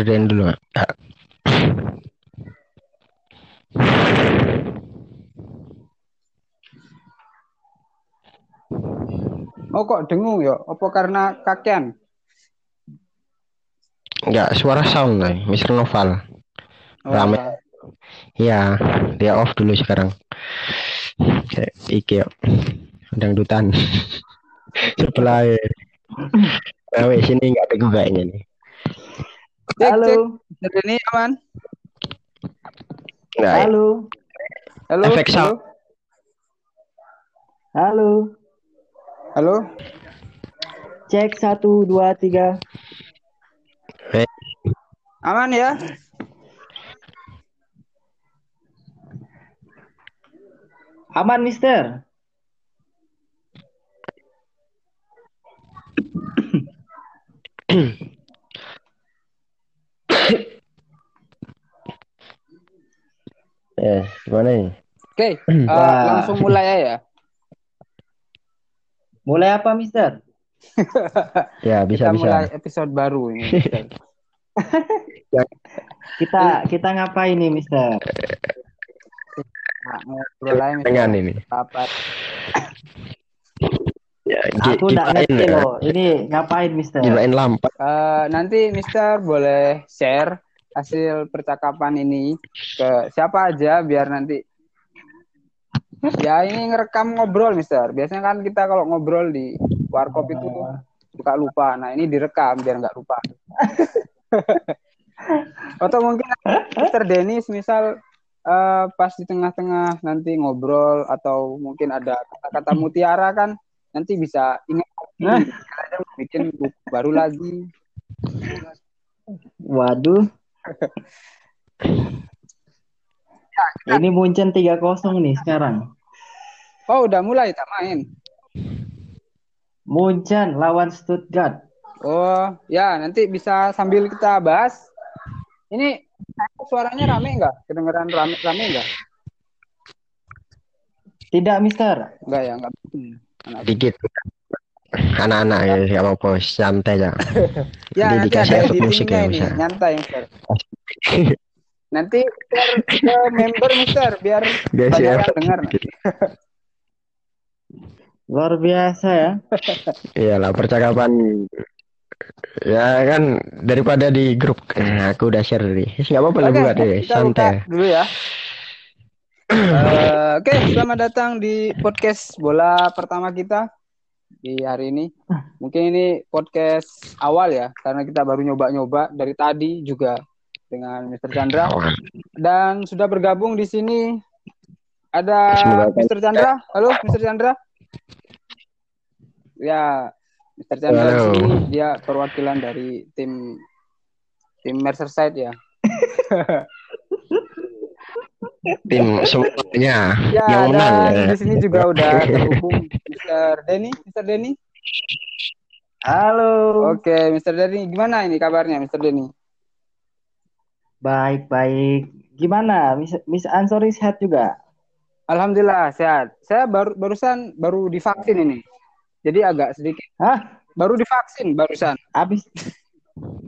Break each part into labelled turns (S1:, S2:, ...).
S1: Den dulu. Mak.
S2: Oh kok dengung ya? Apa karena kakean?
S1: Enggak, suara sound lah, Mister Noval.
S2: Oh,
S1: Rame. Iya, dia off dulu sekarang. Iki yuk. Dangdutan. Sebelah ya. Nah, sini enggak ada gue kayaknya nih.
S2: Cek,
S3: Halo.
S2: cek. Denny aman?
S1: Ya.
S3: Halo.
S2: Halo?
S1: Efek
S2: halo?
S1: sound.
S3: Halo.
S2: Halo?
S3: Cek satu dua tiga.
S1: Eh,
S2: Aman ya?
S3: Aman, Mister.
S1: eh, gimana nih?
S2: Oke, eh,
S3: Wah.
S2: langsung mulai aja ya.
S3: Mulai apa, Mister?
S1: Ya, bisa
S2: Kita
S1: bisa.
S2: mulai episode baru ini.
S3: Kita kita ngapain nih, Mister?
S2: Nah.
S1: Dengan ini.
S2: Apa?
S1: Ya,
S3: Aku nggak
S1: gibain
S3: ngerti
S1: ya.
S3: loh. Ini ngapain, Mister?
S1: Gibain lampat.
S2: Eh, nanti Mister boleh share hasil percakapan ini ke siapa aja biar nanti ya ini ngerekam ngobrol Mister. Biasanya kan kita kalau ngobrol di warkop itu suka lupa. Nah ini direkam biar nggak lupa. Atau mungkin Mister Denis misal eh, pas di tengah-tengah nanti ngobrol atau mungkin ada kata-kata mutiara kan nanti bisa ingat. Kita bikin buku baru lagi.
S3: Waduh. Ini Munchen 3-0 nih sekarang.
S2: Oh udah mulai tak main.
S3: Munchen lawan Stuttgart.
S2: Oh ya nanti bisa sambil kita bahas. Ini suaranya rame nggak? Kedengeran rame rame nggak?
S3: Tidak, Mister.
S2: Nggak ya nggak. Hmm, anak-
S1: Dikit. Anak-anak ya, nggak apa-apa, santai aja.
S2: Ya
S1: Nanti
S2: nanti
S1: dikasih efek musik ya,
S2: ini
S1: Mister.
S2: nyantai Mister. Nanti share ke member Mister biar banyak yang dengar.
S3: Luar biasa ya.
S1: Iyalah percakapan ya kan daripada di grup eh, aku udah share nih. Nggak apa-apa lah buat deh, santai.
S2: dulu ya. Eh, Oke, selamat datang di podcast bola pertama kita di hari ini. Mungkin ini podcast awal ya, karena kita baru nyoba-nyoba dari tadi juga dengan Mr. Chandra dan sudah bergabung di sini ada Mr. Chandra. Halo, Mr. Chandra. Ya, Mr. Chandra di sini dia perwakilan dari tim tim Merseyside ya.
S1: Tim semuanya
S2: Ya,
S1: yang menang. ya.
S2: di sini juga udah terhubung Mr. Denny, Mr. Denny.
S3: Halo.
S2: Oke, Mr. Denny, gimana ini kabarnya, Mr. Denny?
S3: Baik, baik. Gimana? Miss, Miss Ansori sehat juga?
S2: Alhamdulillah sehat. Saya baru barusan baru divaksin ini. Jadi agak sedikit
S3: Hah?
S2: baru divaksin barusan.
S3: Abis?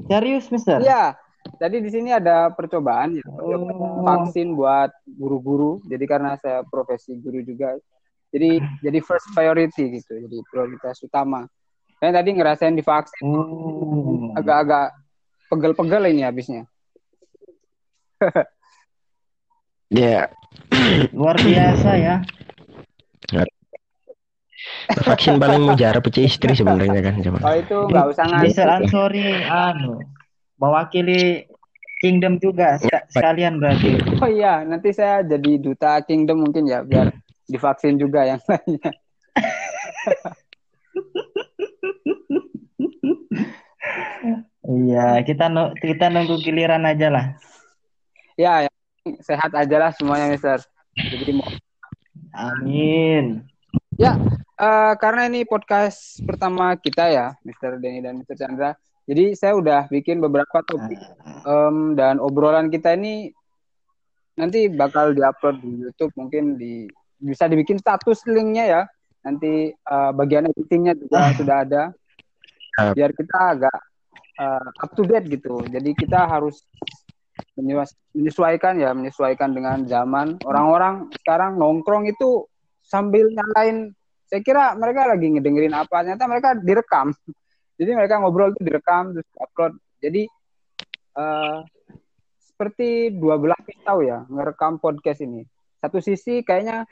S3: Serius, Mister?
S2: Iya. Tadi di sini ada percobaan ya.
S3: Oh.
S2: Vaksin buat guru-guru. Jadi karena saya profesi guru juga. Jadi jadi first priority gitu. Jadi prioritas utama. Saya tadi ngerasain divaksin
S3: Oh.
S2: agak-agak pegel-pegel ini habisnya.
S1: Ya,
S3: Luar biasa ya.
S1: vaksin paling mujarab itu istri sebenarnya kan.
S2: Kalau itu nggak usah ngasih.
S3: Ansori, anu, mewakili Kingdom juga sek- sekalian berarti.
S2: Oh iya, nanti saya jadi duta Kingdom mungkin ya biar divaksin juga yang lainnya.
S3: Iya, kita nu- kita nunggu giliran aja lah.
S2: Ya, penting sehat aja lah semuanya, Mister. Jadi mau
S3: Amin.
S2: Ya, eh, karena ini podcast pertama kita ya, Mr. Denny dan Mr. Chandra. Jadi saya udah bikin beberapa topik em, dan obrolan kita ini nanti bakal diupload di YouTube, mungkin di bisa dibikin status linknya ya. Nanti eh, bagian editingnya juga sudah ada.
S1: Ah.
S2: Biar kita agak uh, up to date gitu. Jadi kita harus menyesuaikan ya, menyesuaikan dengan zaman. Orang-orang sekarang nongkrong itu sambil nyalain. Saya kira mereka lagi ngedengerin apa, ternyata mereka direkam. Jadi mereka ngobrol itu direkam terus upload. Jadi uh, seperti dua belah pisau ya ngerekam podcast ini. Satu sisi kayaknya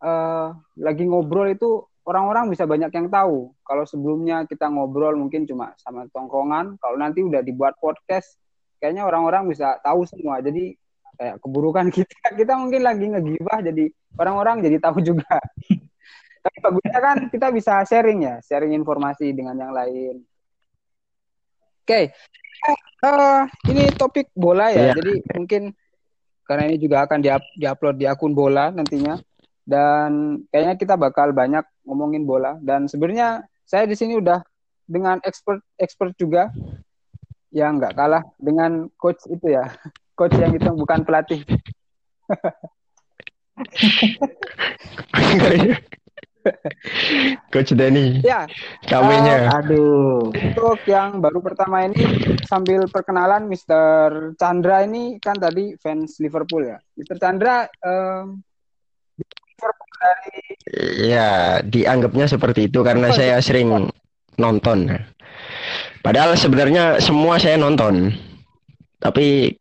S2: uh, lagi ngobrol itu orang-orang bisa banyak yang tahu. Kalau sebelumnya kita ngobrol mungkin cuma sama tongkongan, kalau nanti udah dibuat podcast, kayaknya orang-orang bisa tahu semua. Jadi kayak keburukan kita, kita mungkin lagi ngegibah, jadi orang-orang jadi tahu juga. Tapi bagusnya kan kita bisa sharing ya, sharing informasi dengan yang lain. Oke, okay. uh, ini topik bola ya, yeah. jadi mungkin karena ini juga akan diupload di akun bola nantinya dan kayaknya kita bakal banyak ngomongin bola dan sebenarnya saya di sini udah dengan expert expert juga yang nggak kalah dengan coach itu ya coach yang itu bukan pelatih
S1: Coach Denny.
S2: Ya.
S1: Kaminya.
S2: Uh, aduh. Untuk yang baru pertama ini sambil perkenalan Mr. Chandra ini kan tadi fans Liverpool ya. Mr. Chandra um,
S1: dari ya dianggapnya seperti itu karena oh, saya sering nonton padahal sebenarnya semua saya nonton tapi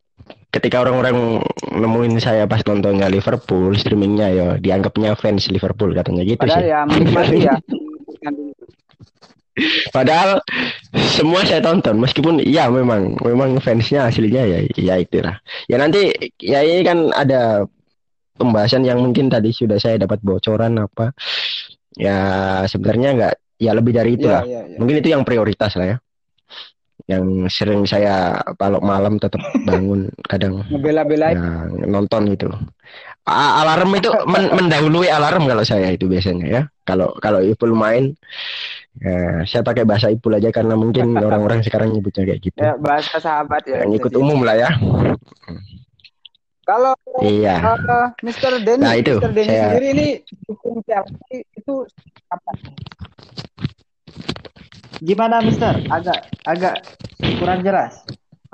S1: ketika orang-orang nemuin saya pas nontonnya Liverpool streamingnya ya dianggapnya fans Liverpool katanya gitu
S2: padahal
S1: sih.
S2: ya menikmati ya.
S1: Padahal semua saya tonton meskipun ya memang memang fansnya aslinya ya ya itulah. Ya nanti ya ini kan ada pembahasan yang mungkin tadi sudah saya dapat bocoran apa. Ya sebenarnya enggak ya lebih dari itu ya, lah. ya, ya. mungkin itu yang prioritas lah ya yang sering saya kalau malam tetap bangun kadang
S2: ngebela-belain
S1: ya, nonton itu alarm itu men mendahului alarm kalau saya itu biasanya ya kalau kalau Ipul main ya, saya pakai bahasa Ipul aja karena mungkin orang-orang sekarang nyebutnya kayak gitu
S2: ya, bahasa sahabat ya
S1: yang ikut umum lah ya
S2: kalau
S1: iya.
S2: uh, Mr. Denny,
S1: nah, itu,
S2: Mr. Denny
S1: saya...
S2: sendiri ini dukung Chelsea itu apa?
S3: Gimana Mister? Agak agak kurang jelas.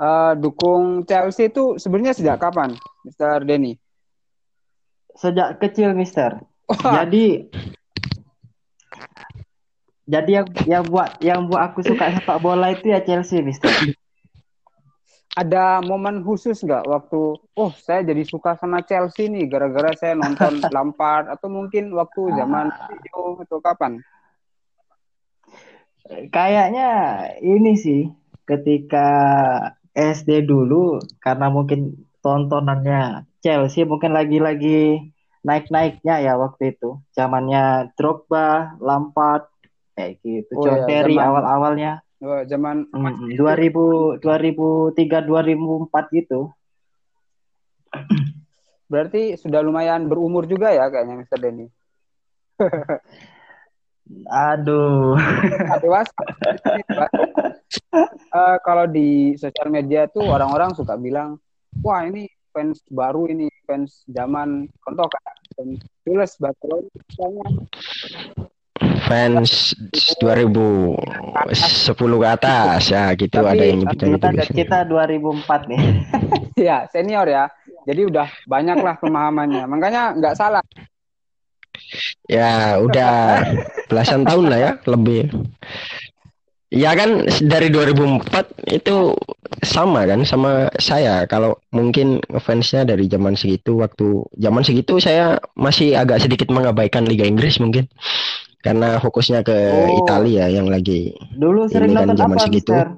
S2: Uh, dukung Chelsea itu sebenarnya sejak kapan, Mr. Denny?
S3: Sejak kecil, Mister. Wah. Jadi jadi yang yang buat yang buat aku suka sepak bola itu ya Chelsea, Mister
S2: ada momen khusus nggak waktu oh saya jadi suka sama Chelsea nih gara-gara saya nonton Lampard atau mungkin waktu zaman video atau kapan?
S3: Kayaknya ini sih ketika SD dulu karena mungkin tontonannya Chelsea mungkin lagi-lagi naik-naiknya ya waktu itu zamannya Drogba, Lampard kayak gitu, oh, John ya, Terry awal-awalnya
S2: Wah, zaman
S3: hmm, 2000 2003 2004 gitu.
S2: Berarti sudah lumayan berumur juga ya kayaknya Mr. Denny.
S3: Aduh.
S2: Dewasa. uh, kalau di sosial media tuh orang-orang suka bilang, wah ini fans baru ini fans zaman. Contoh kayak fans Jules Barcelona
S1: fans 2010 ke atas. Ya gitu Tapi, ada yang nyebutnya
S3: kita, gitu kita 2004 nih.
S2: Ya senior ya. Jadi udah banyak lah pemahamannya. Makanya nggak salah
S1: ya udah belasan tahun lah ya lebih Ya kan dari 2004 itu sama kan sama saya. Kalau mungkin fansnya dari zaman segitu waktu zaman segitu saya masih agak sedikit mengabaikan Liga Inggris mungkin karena fokusnya ke oh. Italia yang lagi
S3: dulu sering kan nonton zaman apa, segitu Mister?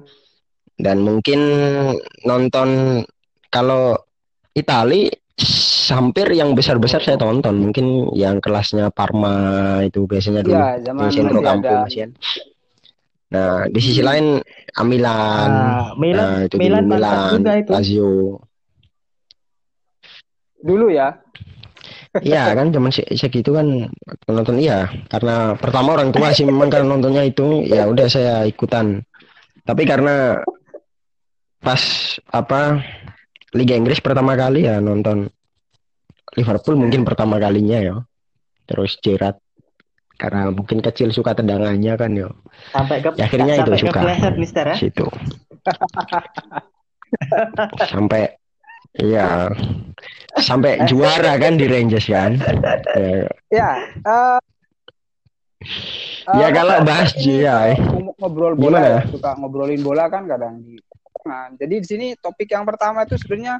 S1: dan mungkin nonton kalau Itali hampir yang besar-besar saya tonton mungkin yang kelasnya Parma itu biasanya dulu ya, yang sentro kampung masih Nah, di sisi hmm. lain Milan, nah,
S3: Milan, nah, itu Milan, Milan,
S1: itu. Lazio.
S2: Dulu ya.
S1: Iya kan zaman segitu kan penonton iya karena pertama orang tua sih memang kan nontonnya itu ya udah saya ikutan tapi karena pas apa Liga Inggris pertama kali ya nonton. Liverpool mungkin pertama kalinya ya. Terus Gerrard karena mungkin kecil suka tendangannya kan yo
S3: sampai ke
S1: ya, akhirnya itu suka.
S3: Ke Mister, ya?
S1: situ. Sampai iya. Sampai juara kan di Rangers kan. Ya,
S2: Ya, eh
S1: Ya,
S2: eh,
S1: kalau bahas
S2: ini ngom- ngobrol bola
S1: Gimana?
S2: ya, suka ngobrolin bola kan kadang di nah, Jadi di sini topik yang pertama itu sebenarnya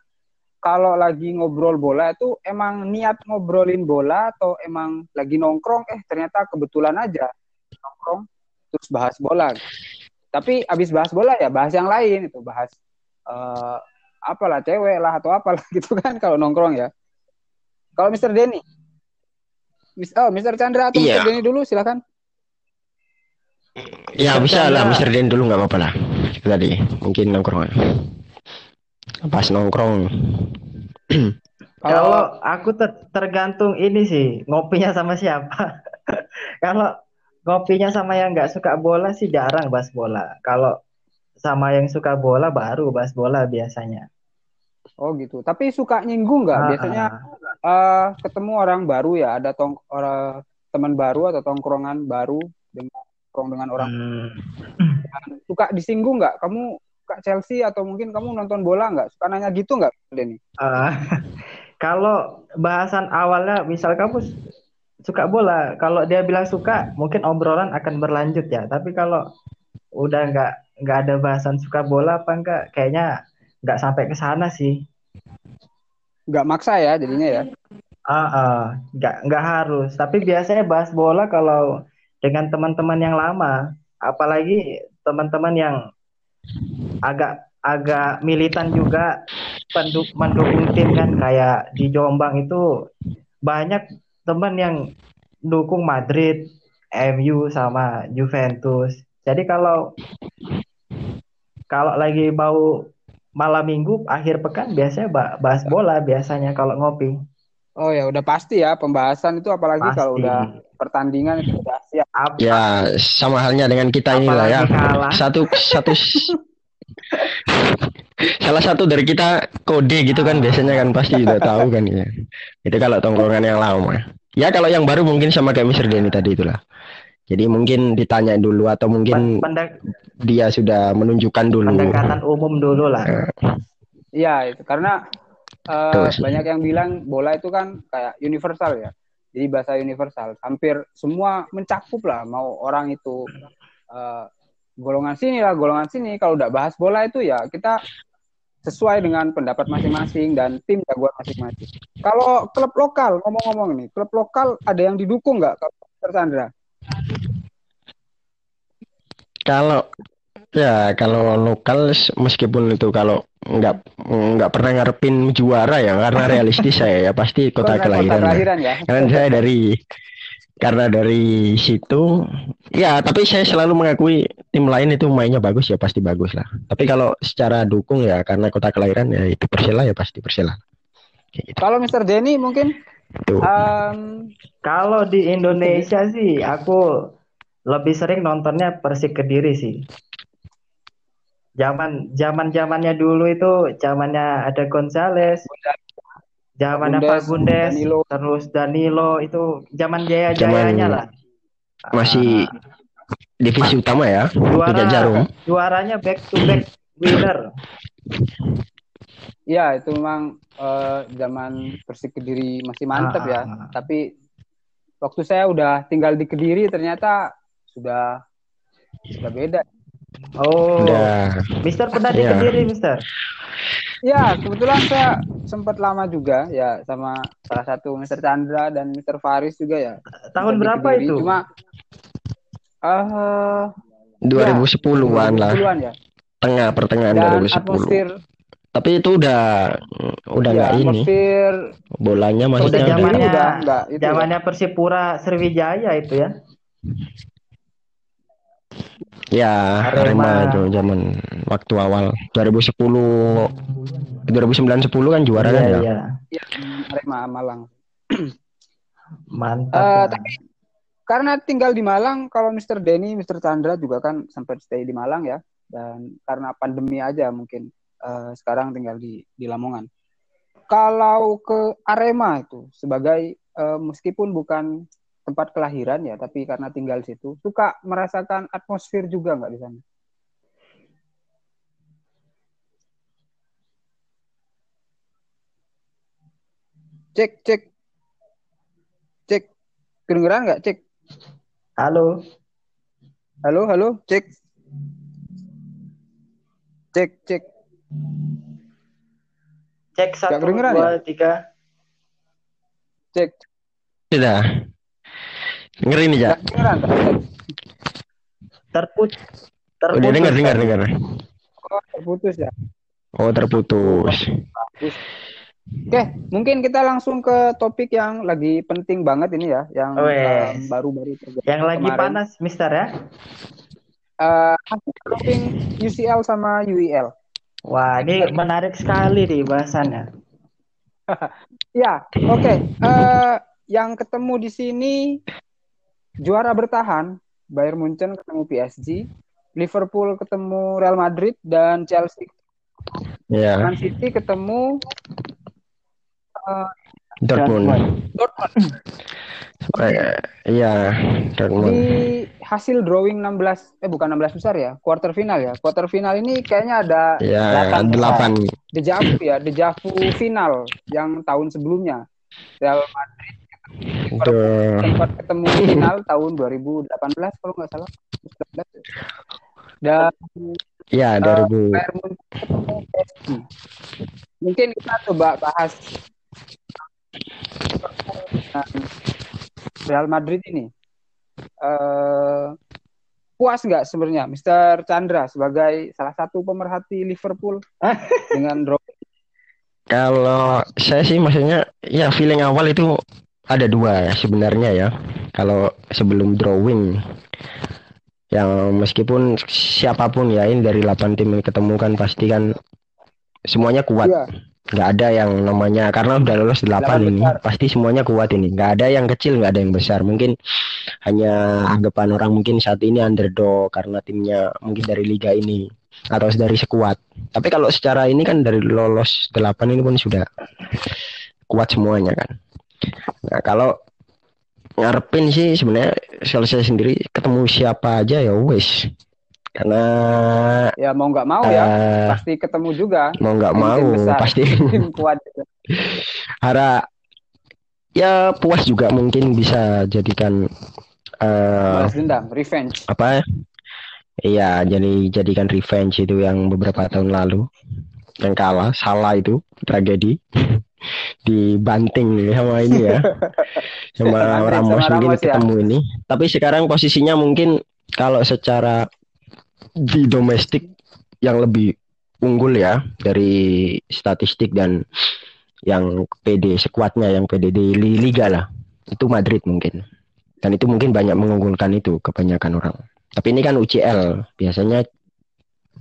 S2: kalau lagi ngobrol bola itu emang niat ngobrolin bola atau emang lagi nongkrong eh ternyata kebetulan aja nongkrong terus bahas bola. Tapi abis bahas bola ya bahas yang lain itu bahas eh apalah cewek lah atau apalah gitu kan kalau nongkrong ya. Kalau Mr. Denny Oh, Mr. Chandra atau
S1: Iya.
S2: Mr. Denny dulu silakan.
S1: Ya bisa lah. Mr. Den dulu nggak apa-apa lah tadi mungkin nongkrong pas nongkrong
S3: Kalau aku ter- tergantung ini sih ngopinya sama siapa. Kalau ngopinya sama yang nggak suka bola sih jarang bahas bola. Kalau sama yang suka bola baru bahas bola biasanya.
S2: Oh gitu. Tapi suka nyinggung nggak?
S3: Ah,
S2: Biasanya
S3: ah.
S2: eh, ketemu orang baru ya, ada tong orang teman baru atau tongkrongan baru dengan nongkrong dengan orang
S3: Hmm.
S2: suka disinggung nggak? Kamu suka Chelsea atau mungkin kamu nonton bola nggak? Suka nanya gitu nggak, Denny?
S3: Ah, kalau bahasan awalnya misal kamu suka bola, kalau dia bilang suka, mungkin obrolan akan berlanjut ya. Tapi kalau udah nggak nggak ada bahasan suka bola apa enggak, kayaknya nggak sampai ke sana sih.
S2: Nggak maksa ya jadinya ya.
S3: Ah, ah, nggak nggak harus. Tapi biasanya bahas bola kalau dengan teman-teman yang lama, apalagi teman-teman yang agak agak militan juga pendu- mendukung tim kan kayak di Jombang itu banyak teman yang dukung Madrid, MU sama Juventus. Jadi kalau kalau lagi mau malam minggu akhir pekan biasanya ba- bahas bola biasanya kalau ngopi.
S2: Oh ya udah pasti ya pembahasan itu apalagi kalau
S3: Pasti.
S2: udah pertandingan itu udah siap.
S3: Ap-
S1: ya sama halnya dengan kita inilah ya
S3: kalah.
S1: satu satu salah satu dari kita kode gitu kan biasanya kan pasti udah tahu kan ya itu kalau tongkrongan yang lama ya kalau yang baru mungkin sama kayak Mr. Denny tadi itulah jadi mungkin ditanya dulu atau mungkin
S3: Pendek-
S1: dia sudah menunjukkan dulu
S3: pendekatan umum dulu lah.
S2: Iya itu karena
S1: sih.
S2: banyak yang bilang bola itu kan kayak universal ya. Jadi bahasa universal, hampir semua mencakup lah. Mau orang itu eh, golongan sini lah, golongan sini. Kalau udah bahas bola itu ya kita sesuai dengan pendapat masing-masing dan tim jagoan masing-masing. Kalau klub lokal ngomong-ngomong nih, klub lokal ada yang didukung nggak. Chandra?
S1: Kalau ya kalau lokal meskipun itu kalau nggak nggak pernah ngarepin juara ya karena realistis saya ya pasti kota
S2: Karena
S1: kelahiran. ya.
S2: kelahiran ya.
S1: Karena saya dari karena dari situ ya tapi saya selalu mengakui tim lain itu mainnya bagus ya pasti bagus lah. Tapi kalau secara dukung ya karena kota kelahiran ya itu Persela ya pasti Persela. Kayak gitu.
S2: Kalau Mr. Denny mungkin
S1: Tuh.
S2: em,
S3: Kalau di Indonesia sih aku lebih sering nontonnya Persik Kediri sih. Zaman zaman zamannya dulu itu zamannya ada Gonzales, zamannya
S2: Fagundes,
S3: Fagundes,
S2: Danilo.
S3: terus Danilo itu zaman jaya-jayanya
S1: Zaman
S3: lah.
S1: masih divisi utama ya,
S3: Juara
S1: jarum.
S3: juaranya back to back winner.
S2: Ya, itu memang eh, zaman Persik Kediri masih mantep ya.
S3: Ah.
S2: Tapi waktu saya udah tinggal di Kediri ternyata sudah sudah beda.
S3: Oh,
S1: Udah
S3: Mister pernah di
S1: Iya.
S3: Kediri, Mister.
S2: Ya, kebetulan saya sempat lama juga ya sama salah satu Mr. Chandra dan Mr. Faris juga ya.
S3: Tahun berapa
S2: Kediri.
S3: itu?
S2: Cuma eh
S1: 2010-an lah,
S2: 2010-an ya.
S1: tengah pertengahan
S2: Dan
S1: 2010.
S2: atmosfer
S1: Tapi itu udah udah
S2: ya,
S1: nggak ini,
S2: atmosfer
S1: bolanya masih
S3: Udah zamannya
S2: udah enggak itu ya.
S3: zamannya Persipura Sriwijaya itu ya.
S1: Ya,
S3: Arema.
S1: Arema itu zaman waktu awal 2010 2009 10 kan juara kan
S3: Iya,
S1: ya.
S3: iya.
S2: Iya, Arema Malang.
S3: Mantap.
S2: Eh,
S3: lah.
S2: tapi karena tinggal di Malang, kalau Mr. Denny, Mr. Chandra juga kan sempat stay di Malang ya, dan karena pandemi aja mungkin eh, sekarang tinggal di di Lamongan. Kalau ke Arema itu sebagai eh, meskipun bukan tempat kelahiran ya, tapi karena tinggal di situ, suka merasakan atmosfer juga nggak di sana? Cek, cek, cek, kedengeran nggak? Cek?
S3: Halo,
S2: halo, halo, cek, cek, cek,
S3: cek satu, dua,
S2: ya?
S3: tiga,
S2: cek,
S1: sudah. Ngeri nih, Jak.
S2: kedengeran, tak? Cek.
S3: Terput. Terputus.
S1: Udah dengar, dengar, dengar.
S2: Oh, terputus ya.
S1: Oh, terputus.
S2: Bagus. Oke, mungkin kita langsung ke topik yang lagi penting banget ini ya, yang
S3: Wes.
S2: em, baru-baru terjadi.
S3: Yang lagi
S2: Kemarin.
S3: panas, Mister ya.
S2: Eh, hasil droping UCL sama UEL.
S3: Wah, ini menarik sekali nih bahasannya.
S2: Ya, oke. Eh, yang ketemu di sini juara bertahan, Bayern Munchen ketemu PSG, Liverpool ketemu Real Madrid dan Chelsea
S1: Ya,
S2: Man City ketemu eh,
S1: Dortmund.
S2: Dortmund.
S1: Iya,
S2: Di
S1: Dortmund.
S2: hasil drawing 16 eh bukan 16 besar ya, quarter final ya. Quarter final ini kayaknya ada
S1: Ya,
S3: Delapan besar.
S1: delapan.
S2: dejavu ya, dejavu final yang tahun sebelumnya. Real Madrid Sempat ketemu final tahun 2018 kalau nggak salah. 19 ya. Dan
S1: Ya, 2000.
S2: Bayern Munchen ketemu PSG. Mungkin kita coba bahas Real Madrid ini. Eh, puas nggak sebenarnya Mr. Chandra sebagai salah satu pemerhati Liverpool dengan draw
S1: Kalau saya sih maksudnya ya feeling awal itu ada dua ya sebenarnya ya. Kalau sebelum drawing yang meskipun siapa pun ya ini dari 8 tim yang ketemu kan pasti kan semuanya kuat.
S2: Iya.
S1: nggak ada yang namanya karena udah lolos 8
S2: Delapan
S1: ini
S2: besar.
S1: pasti semuanya kuat ini nggak ada yang kecil nggak ada yang besar mungkin hanya anggapan orang mungkin saat ini underdog karena timnya mungkin dari liga ini atau dari sekuat tapi kalau secara ini kan dari lolos 8 ini pun sudah kuat semuanya kan nah kalau ngarepin sih sebenarnya selesai sendiri ketemu siapa aja ya wes. Karena
S2: Ya mau nggak mau ya.
S1: Eh,
S2: pasti ketemu juga.
S1: mau nggak
S2: tim
S1: mau
S2: besar.
S1: pasti.
S2: Tim kuat.
S1: Hara ya puas juga mungkin bisa jadikan eh
S2: Balas dendam, revenge.
S1: apa? Iya jadi jadikan revenge itu yang beberapa tahun lalu. Yang kalah salah itu tragedi dibanting sama ini ya. Sama Ramos
S2: sama
S1: mungkin
S2: Ramos ya.
S1: ketemu ini. Tapi sekarang posisinya mungkin kalau secara di domestik yang lebih unggul ya dari statistik dan yang PD sekuatnya yang PD di li- liga lah. Itu Madrid mungkin. Dan itu mungkin banyak mengunggulkan itu kebanyakan orang. Tapi ini kan UCL biasanya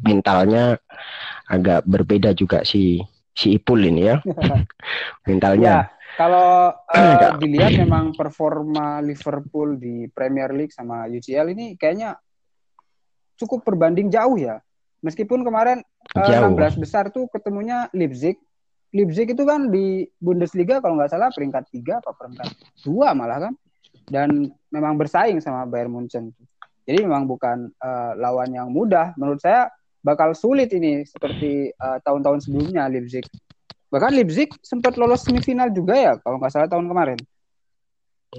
S1: mentalnya agak berbeda juga si si Ipul ini ya mentalnya
S2: Ya, kalau
S1: Enggak.
S2: dilihat memang performa Liverpool di Premier League sama UCL ini kayaknya cukup berbanding jauh ya. Meskipun kemarin eh,
S1: Jauh.
S2: 16 besar tuh ketemunya Leipzig. Leipzig itu kan di Bundesliga kalau nggak salah peringkat 3 apa peringkat 2 malah kan. Dan memang bersaing sama Bayern Munchen. Jadi memang bukan eh, lawan yang mudah. Menurut saya bakal sulit ini seperti eh, tahun-tahun sebelumnya Leipzig. Bahkan Leipzig sempat lolos semifinal juga ya kalau nggak salah tahun kemarin.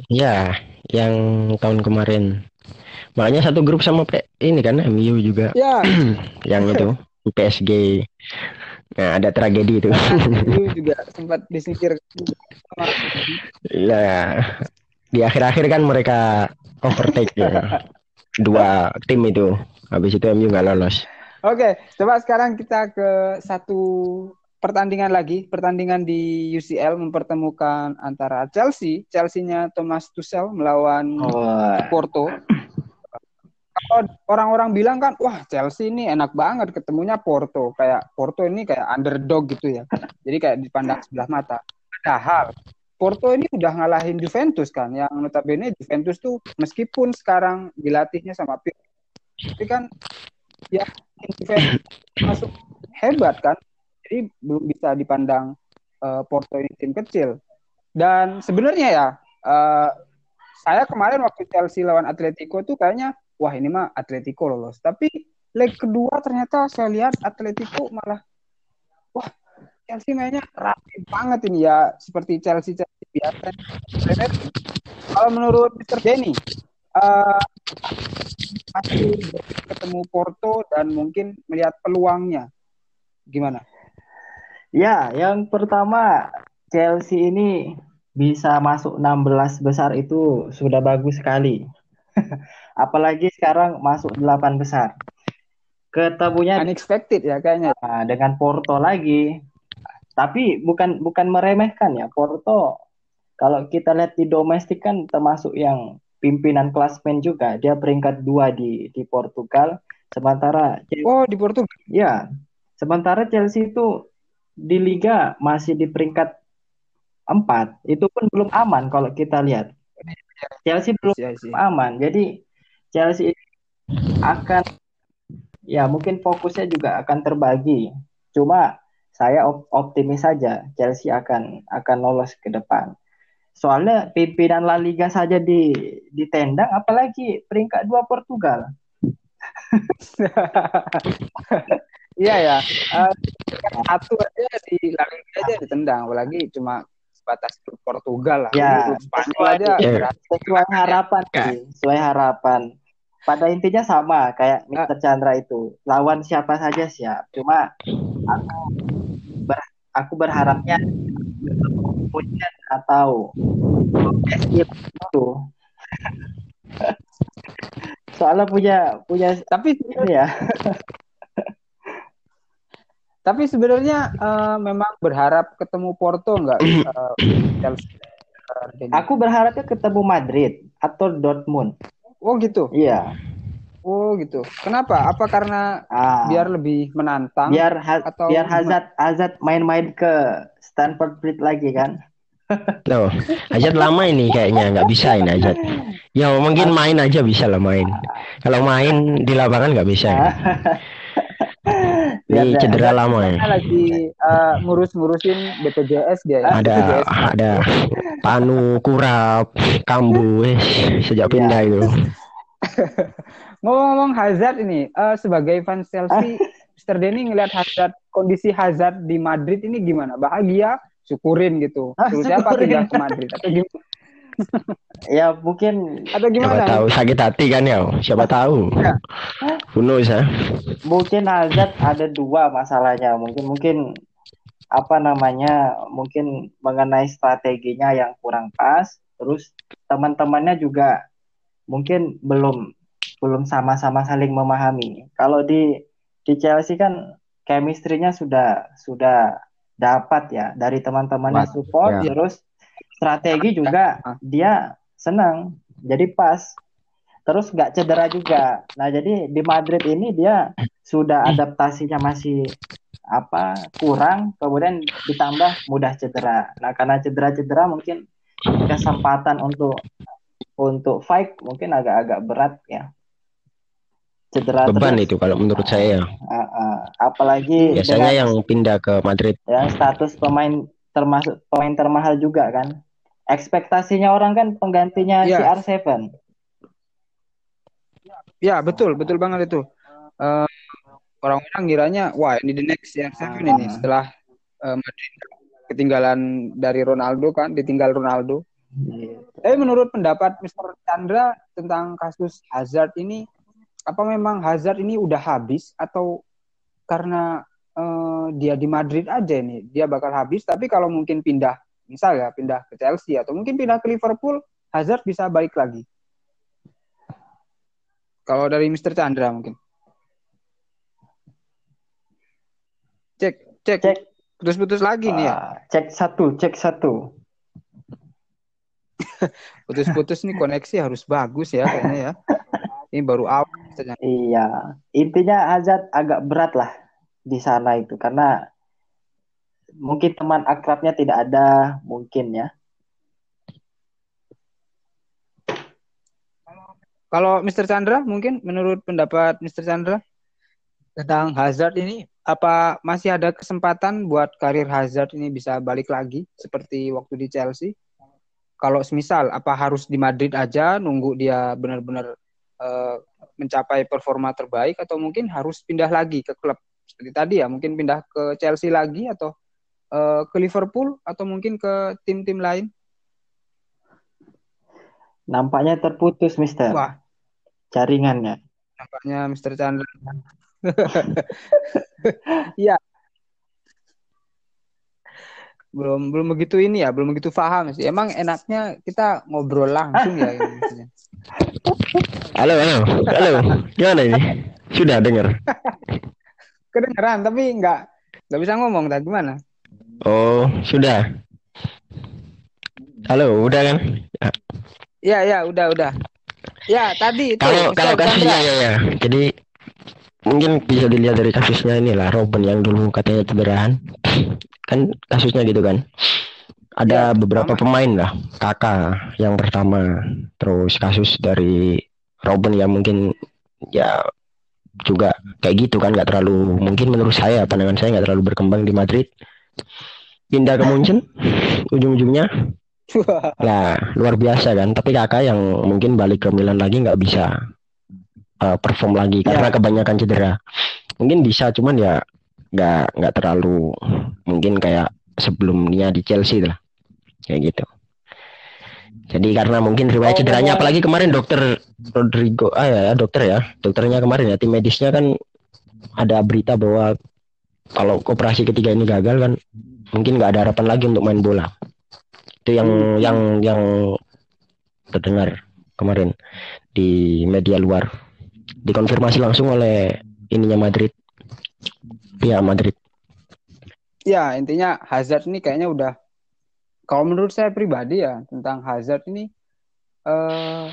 S1: ya yang tahun kemarin. Makanya satu grup sama P ini kan MU juga.
S2: Ya,
S1: yang itu PSG nah ada tragedi itu.
S2: Itu juga sempat disingkir sama
S1: ya di akhir-akhir kan mereka overtake ya. Dua tim itu. Habis itu MU nggak lolos
S2: Oke, coba sekarang kita ke satu pertandingan lagi, pertandingan di UCL mempertemukan antara Chelsea, Chelsea-nya Thomas Tuchel melawan
S3: Wah,
S2: Porto. Kalau orang-orang bilang kan, wah Chelsea ini enak banget ketemunya Porto, kayak Porto ini kayak underdog gitu ya. Jadi kayak dipandang sebelah mata. Padahal Porto ini udah ngalahin Juventus kan, yang notabene Juventus tuh meskipun sekarang dilatihnya sama Pep, tapi kan ya masuk hebat kan, jadi belum bisa dipandang eh, Porto ini tim kecil. Dan sebenarnya ya, eh, saya kemarin waktu Chelsea lawan Atletico tuh kayaknya wah ini mah Atletico lolos. Tapi leg kedua ternyata saya lihat Atletico malah wah Chelsea mainnya rapi banget ini ya seperti Chelsea Chelsea biasa. Kalau menurut Mr. Denny, uh, masih ketemu Porto dan mungkin melihat peluangnya, gimana?
S3: Ya, yang pertama Chelsea ini bisa masuk 16 besar itu sudah bagus sekali. Apalagi sekarang masuk 8 besar. Ketemunya
S2: unexpected ya kayaknya.
S3: Nah, dengan Porto lagi. Tapi bukan bukan meremehkan ya Porto. Kalau kita lihat di domestik kan termasuk yang pimpinan klasmen juga. Dia peringkat dua di di Portugal. Sementara
S2: Oh di Portugal.
S3: Ya. Sementara Chelsea itu di liga masih di peringkat empat. Itu pun belum aman kalau kita lihat. Chelsea belum
S2: Iya, iya.
S3: aman. Jadi Chelsea akan ya mungkin fokusnya juga akan terbagi. Cuma saya op optimis saja Chelsea akan akan lolos ke depan. Soalnya pimpinan La Liga saja di ditendang apalagi peringkat dua Portugal.
S2: Iya ya. Uh, satu aja di La Liga aja ditendang apalagi cuma sebatas Portugal lah.
S3: Ya,
S2: Spanyol aja
S1: Ya.
S3: Sesuai harapan sih, sesuai harapan. Pada intinya sama kayak Mr. Chandra itu. Lawan siapa saja siap. Cuma aku ber, aku berharapnya Munchen atau PSG itu. Soalnya punya punya
S2: Tapi
S3: ya.
S2: tapi sebenarnya eh, memang berharap ketemu Porto enggak Chelsea? Eh?
S3: Aku berharapnya ketemu Madrid atau Dortmund.
S2: Oh gitu.
S3: Iya.
S2: Oh gitu. Kenapa? Apa karena
S3: Ah,
S2: biar lebih menantang?
S3: biar Ha-
S2: atau
S3: biar? Hazard Hazard main-main ke Stanford Bridge lagi kan.
S1: Loh, Ajat lama ini kayaknya nggak bisa ini Ajat. Ya mungkin main aja bisa lah main. Kalau main di lapangan nggak bisa.
S3: Lihat,
S1: Ini cedera lama ya.
S2: Lagi eh, ngurus-ngurusin BPJS dia ya.
S1: Ada
S2: BPJS.
S1: ada panu kurap kambu wes sejak
S3: Iya.
S1: pindah itu.
S2: Ngomong-ngomong Hazard ini, eh, sebagai fans Chelsea, Mr. Denny ngelihat Hazard, kondisi Hazard di Madrid ini gimana? Bahagia? Syukurin gitu.
S3: Ah,
S2: Suruh siapa pindah ke Madrid? Atau gimana?
S3: Ya mungkin
S2: Atau
S1: Siapa
S2: gimana?
S1: tahu sakit hati kan ya? Siapa tahu. Kuno ya.
S3: mungkin Hazard ada dua masalahnya. Mungkin mungkin apa namanya? Mungkin mengenai strateginya yang kurang pas. Terus teman-temannya juga mungkin belum belum sama-sama saling memahami. Kalau di di Chelsea kan chemistry-nya sudah sudah dapat ya. Dari teman-temannya support
S1: ya.
S3: terus strategi juga dia senang jadi pas. Terus nggak cedera juga. Nah jadi di Madrid ini dia sudah adaptasinya masih apa kurang kemudian ditambah mudah cedera. Nah karena cedera-cedera mungkin kesempatan untuk untuk fight mungkin agak-agak berat ya cedera
S1: Beban
S3: terus
S1: itu kalau menurut saya.
S3: Ah, ah. apalagi
S1: Biasanya
S3: dengan-
S1: yang pindah ke Madrid.
S3: ya status pemain termasuk pemain termahal juga kan ekspektasinya orang kan penggantinya
S2: Iya.
S3: CR7
S2: Ya betul, betul banget itu. Eh, orang-orang ngiranya, wah ini the next CR7 ini
S3: Ah.
S2: setelah eh, Madrid ketinggalan dari Ronaldo kan, ditinggal Ronaldo. Tapi menurut pendapat Mr. Chandra tentang kasus Hazard ini, apa memang Hazard ini udah habis atau karena eh, dia di Madrid aja ini dia bakal habis? Tapi kalau mungkin pindah, misal ya pindah ke Chelsea atau mungkin pindah ke Liverpool, Hazard bisa balik lagi. Kalau dari Mr. Chandra mungkin. Cek, cek,
S3: Cek.
S2: putus-putus lagi nih ya.
S3: Ah, cek satu cek satu
S2: Putus-putus nih koneksi harus bagus ya kayaknya ya. Ini baru awal. saja.
S3: iya intinya Hazard agak berat lah di sana itu karena mungkin teman akrabnya tidak ada mungkin ya
S2: Kalau Mr. Chandra mungkin menurut pendapat Mr. Chandra tentang Hazard ini apa masih ada kesempatan buat karir Hazard ini bisa balik lagi seperti waktu di Chelsea? Kalau semisal apa harus di Madrid aja nunggu dia benar-benar eh, mencapai performa terbaik atau mungkin harus pindah lagi ke klub seperti tadi ya mungkin pindah ke Chelsea lagi atau eh, ke Liverpool atau mungkin ke tim-tim lain?
S3: Nampaknya terputus, Mister.
S2: Wah,
S3: Jaringannya.
S2: nampaknya Mr. Chandra. Iya. Belum belum begitu ini ya, belum begitu paham sih. Emang enaknya kita ngobrol langsung ya maksudnya.
S1: Halo, halo, halo. Gimana ini? Sudah dengar?
S2: Kedengeran tapi nggak nggak bisa ngomong tadi gimana?
S1: Oh, sudah. Halo, udah kan? Ya.
S2: Iya, iya, udah, udah. Ya, tadi itu
S1: Kalau kalau kasusnya ya, ya. Jadi mungkin bisa dilihat dari kasusnya inilah Robin yang dulu katanya cederaan. Kan kasusnya gitu kan. Ada
S2: Ya,
S1: beberapa
S2: sama.
S1: pemain lah, Kakak yang pertama, terus kasus dari Robin yang mungkin ya juga kayak gitu kan nggak terlalu mungkin menurut saya pandangan saya nggak terlalu berkembang di Madrid pindah ke Munchen ujung-ujungnya Nah, luar biasa kan. Tapi kakak yang mungkin balik ke Milan lagi nggak bisa uh, perform lagi karena
S3: Ya.
S1: kebanyakan cedera. Mungkin bisa, cuman ya nggak nggak terlalu mungkin kayak sebelumnya di Chelsea lah, kayak gitu. Jadi karena mungkin riwayat
S2: Oh,
S1: cederanya, apalagi kemarin dokter Rodrigo, ah ya dokter ya, dokternya kemarin ya tim medisnya kan ada berita bahwa kalau operasi ketiga ini gagal kan mungkin nggak ada harapan lagi untuk main bola itu yang yang yang terdengar kemarin di media luar dikonfirmasi langsung oleh ininya Madrid ya Madrid
S2: Ya, intinya Hazard ini kayaknya udah kalau menurut saya pribadi ya tentang Hazard ini eh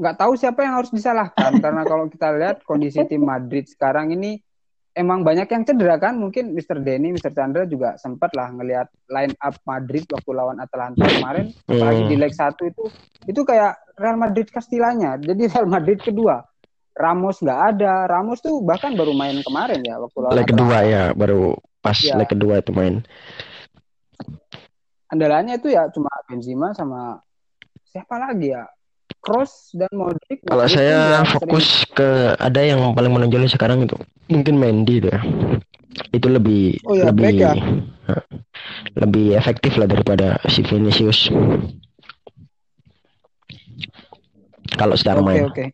S2: nggak tahu siapa yang harus disalahkan karena kalau kita lihat kondisi tim Madrid sekarang ini emang banyak yang cedera kan mungkin Mr. Denny, Mr. Chandra juga sempat lah ngelihat line up Madrid waktu lawan Atalanta kemarin apalagi
S1: Hmm.
S2: di leg 1 itu itu kayak Real Madrid Castilanya jadi Real Madrid kedua Ramos nggak ada. Ramos tuh bahkan baru main kemarin ya waktu lawan
S1: leg kedua ya baru pas
S2: Ya.
S1: leg kedua itu main.
S2: Andalannya itu ya cuma Benzema sama siapa lagi ya? Cross dan Modric.
S1: Kalau
S2: Modric
S1: saya
S2: ya
S1: fokus ke ada yang paling menonjol sekarang itu mungkin Mendy itu ya. Itu lebih
S2: Oh ya,
S1: lebih
S2: ya?
S1: Lebih efektif lah daripada si Vinicius. Kalau secara
S2: sering-
S1: main.
S2: oke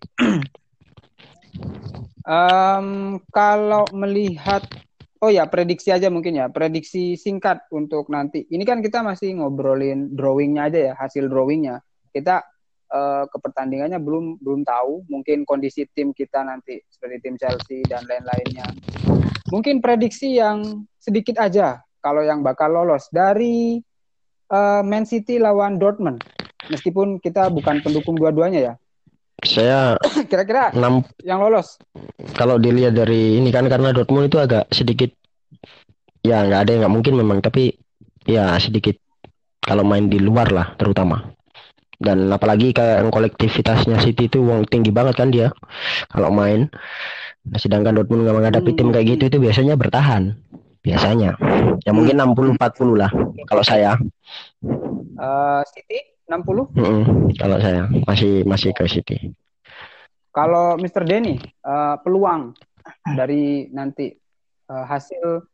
S2: Em, kalau melihat oh ya prediksi aja mungkin ya. Prediksi singkat untuk nanti. Ini kan kita masih ngobrolin drawingnya aja ya hasil drawingnya. Kita eh, ke pertandingannya belum belum tahu. Mungkin kondisi tim kita nanti seperti tim Chelsea dan lain-lainnya. Mungkin prediksi yang sedikit aja kalau yang bakal lolos. Dari eh, Man City lawan Dortmund. Meskipun kita bukan pendukung dua-duanya ya
S1: saya
S2: kira-kira
S1: enam
S2: yang lolos?
S1: Kalau dilihat dari ini kan karena Dortmund itu agak sedikit ya nggak ada yang nggak mungkin memang tapi ya sedikit kalau main di luar lah terutama. Dan apalagi kayak yang kolektivitasnya City itu wong tinggi banget kan dia kalau main. Nah, sedangkan Dortmund nggak menghadapi tim kayak gitu itu biasanya bertahan. Biasanya. Ya mungkin 60-40 lah kalau saya.
S2: Eh, City 60.
S1: Mm-mm, kalau saya masih masih ke City
S2: Kalau Mr. Denny eh, peluang dari nanti eh, hasil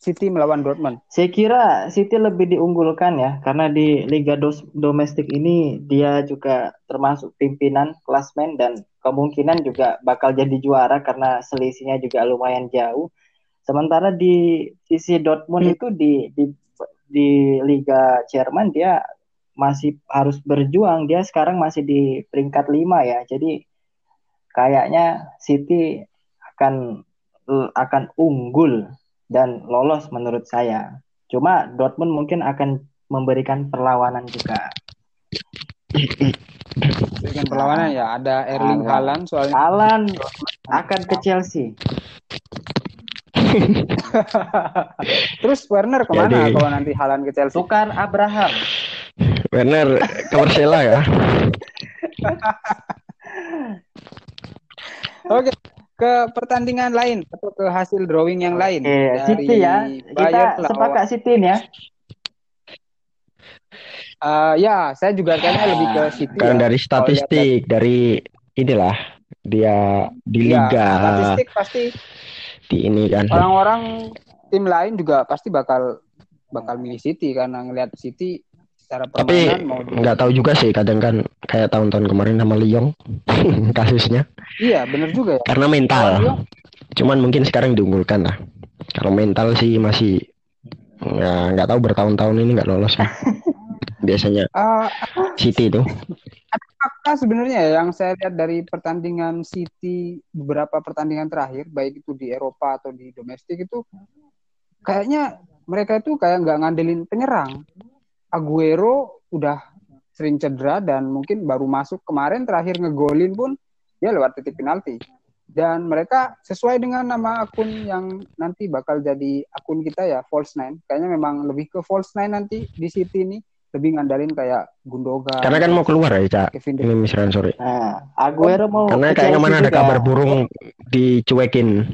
S2: City melawan Dortmund.
S3: Saya kira City lebih diunggulkan ya, karena di Liga Dos- Domestik ini dia juga termasuk pimpinan klasmen dan kemungkinan juga bakal jadi juara karena selisihnya juga lumayan jauh. Sementara di sisi Dortmund
S2: Hmm.
S3: itu di, di di Liga Jerman dia masih harus berjuang. Dia sekarang masih di peringkat 5 ya. Jadi kayaknya City akan akan unggul dan lolos menurut saya. Cuma Dortmund mungkin akan memberikan perlawanan juga.
S2: Dengan perlawanan ya ada Erling
S3: Haaland.
S2: Haaland soalnya
S3: Alan akan ke Chelsea.
S2: Terus Werner ke mana
S1: Jadi-
S2: kalau nanti Haaland ke Chelsea?
S3: Tukar Abraham.
S1: Werner ke Persela ya
S2: Oke, ke pertandingan lain atau ke hasil drawing yang lain
S3: Oke, City ya. Kita
S2: Bayern lawan-
S3: sepakat City ini ya.
S2: Eh, ya, saya juga kayaknya lebih ke City
S1: kan
S2: ya.
S1: dari statistik dari inilah dia di
S2: Iya,
S1: liga
S2: statistik pasti
S1: di ini kan
S2: orang-orang tim lain juga pasti bakal bakal milih City karena ngelihat City secara
S1: Tapi
S2: mau
S1: nggak tahu juga sih kadang kan kayak tahun-tahun kemarin sama Lyon kasusnya
S2: Iya, bener juga ya.
S1: karena mental. Cuman mungkin sekarang diunggulkan lah. Kalau mental sih masih nggak nggak tahu bertahun-tahun ini nggak lolos kan. Biasanya
S2: eh,
S1: City itu.
S2: fakta sebenarnya ya yang saya lihat dari pertandingan City beberapa pertandingan terakhir baik itu di Eropa atau di domestik itu kayaknya mereka itu kayak nggak ngandelin penyerang Aguero udah sering cedera dan mungkin baru masuk kemarin terakhir ngegolin pun dia lewat titik penalti dan mereka sesuai dengan nama akun yang nanti bakal jadi akun kita ya false nine kayaknya memang lebih ke false nine nanti di City ini lebih ngandalin kayak Gundogan
S1: Karena kan mau keluar ya, Cak.
S2: Kevin
S1: Ini misalkan sore.
S3: Nah, Aguero mau
S1: Karena kayaknya mana ada
S3: juga.
S1: kabar burung dicuekin.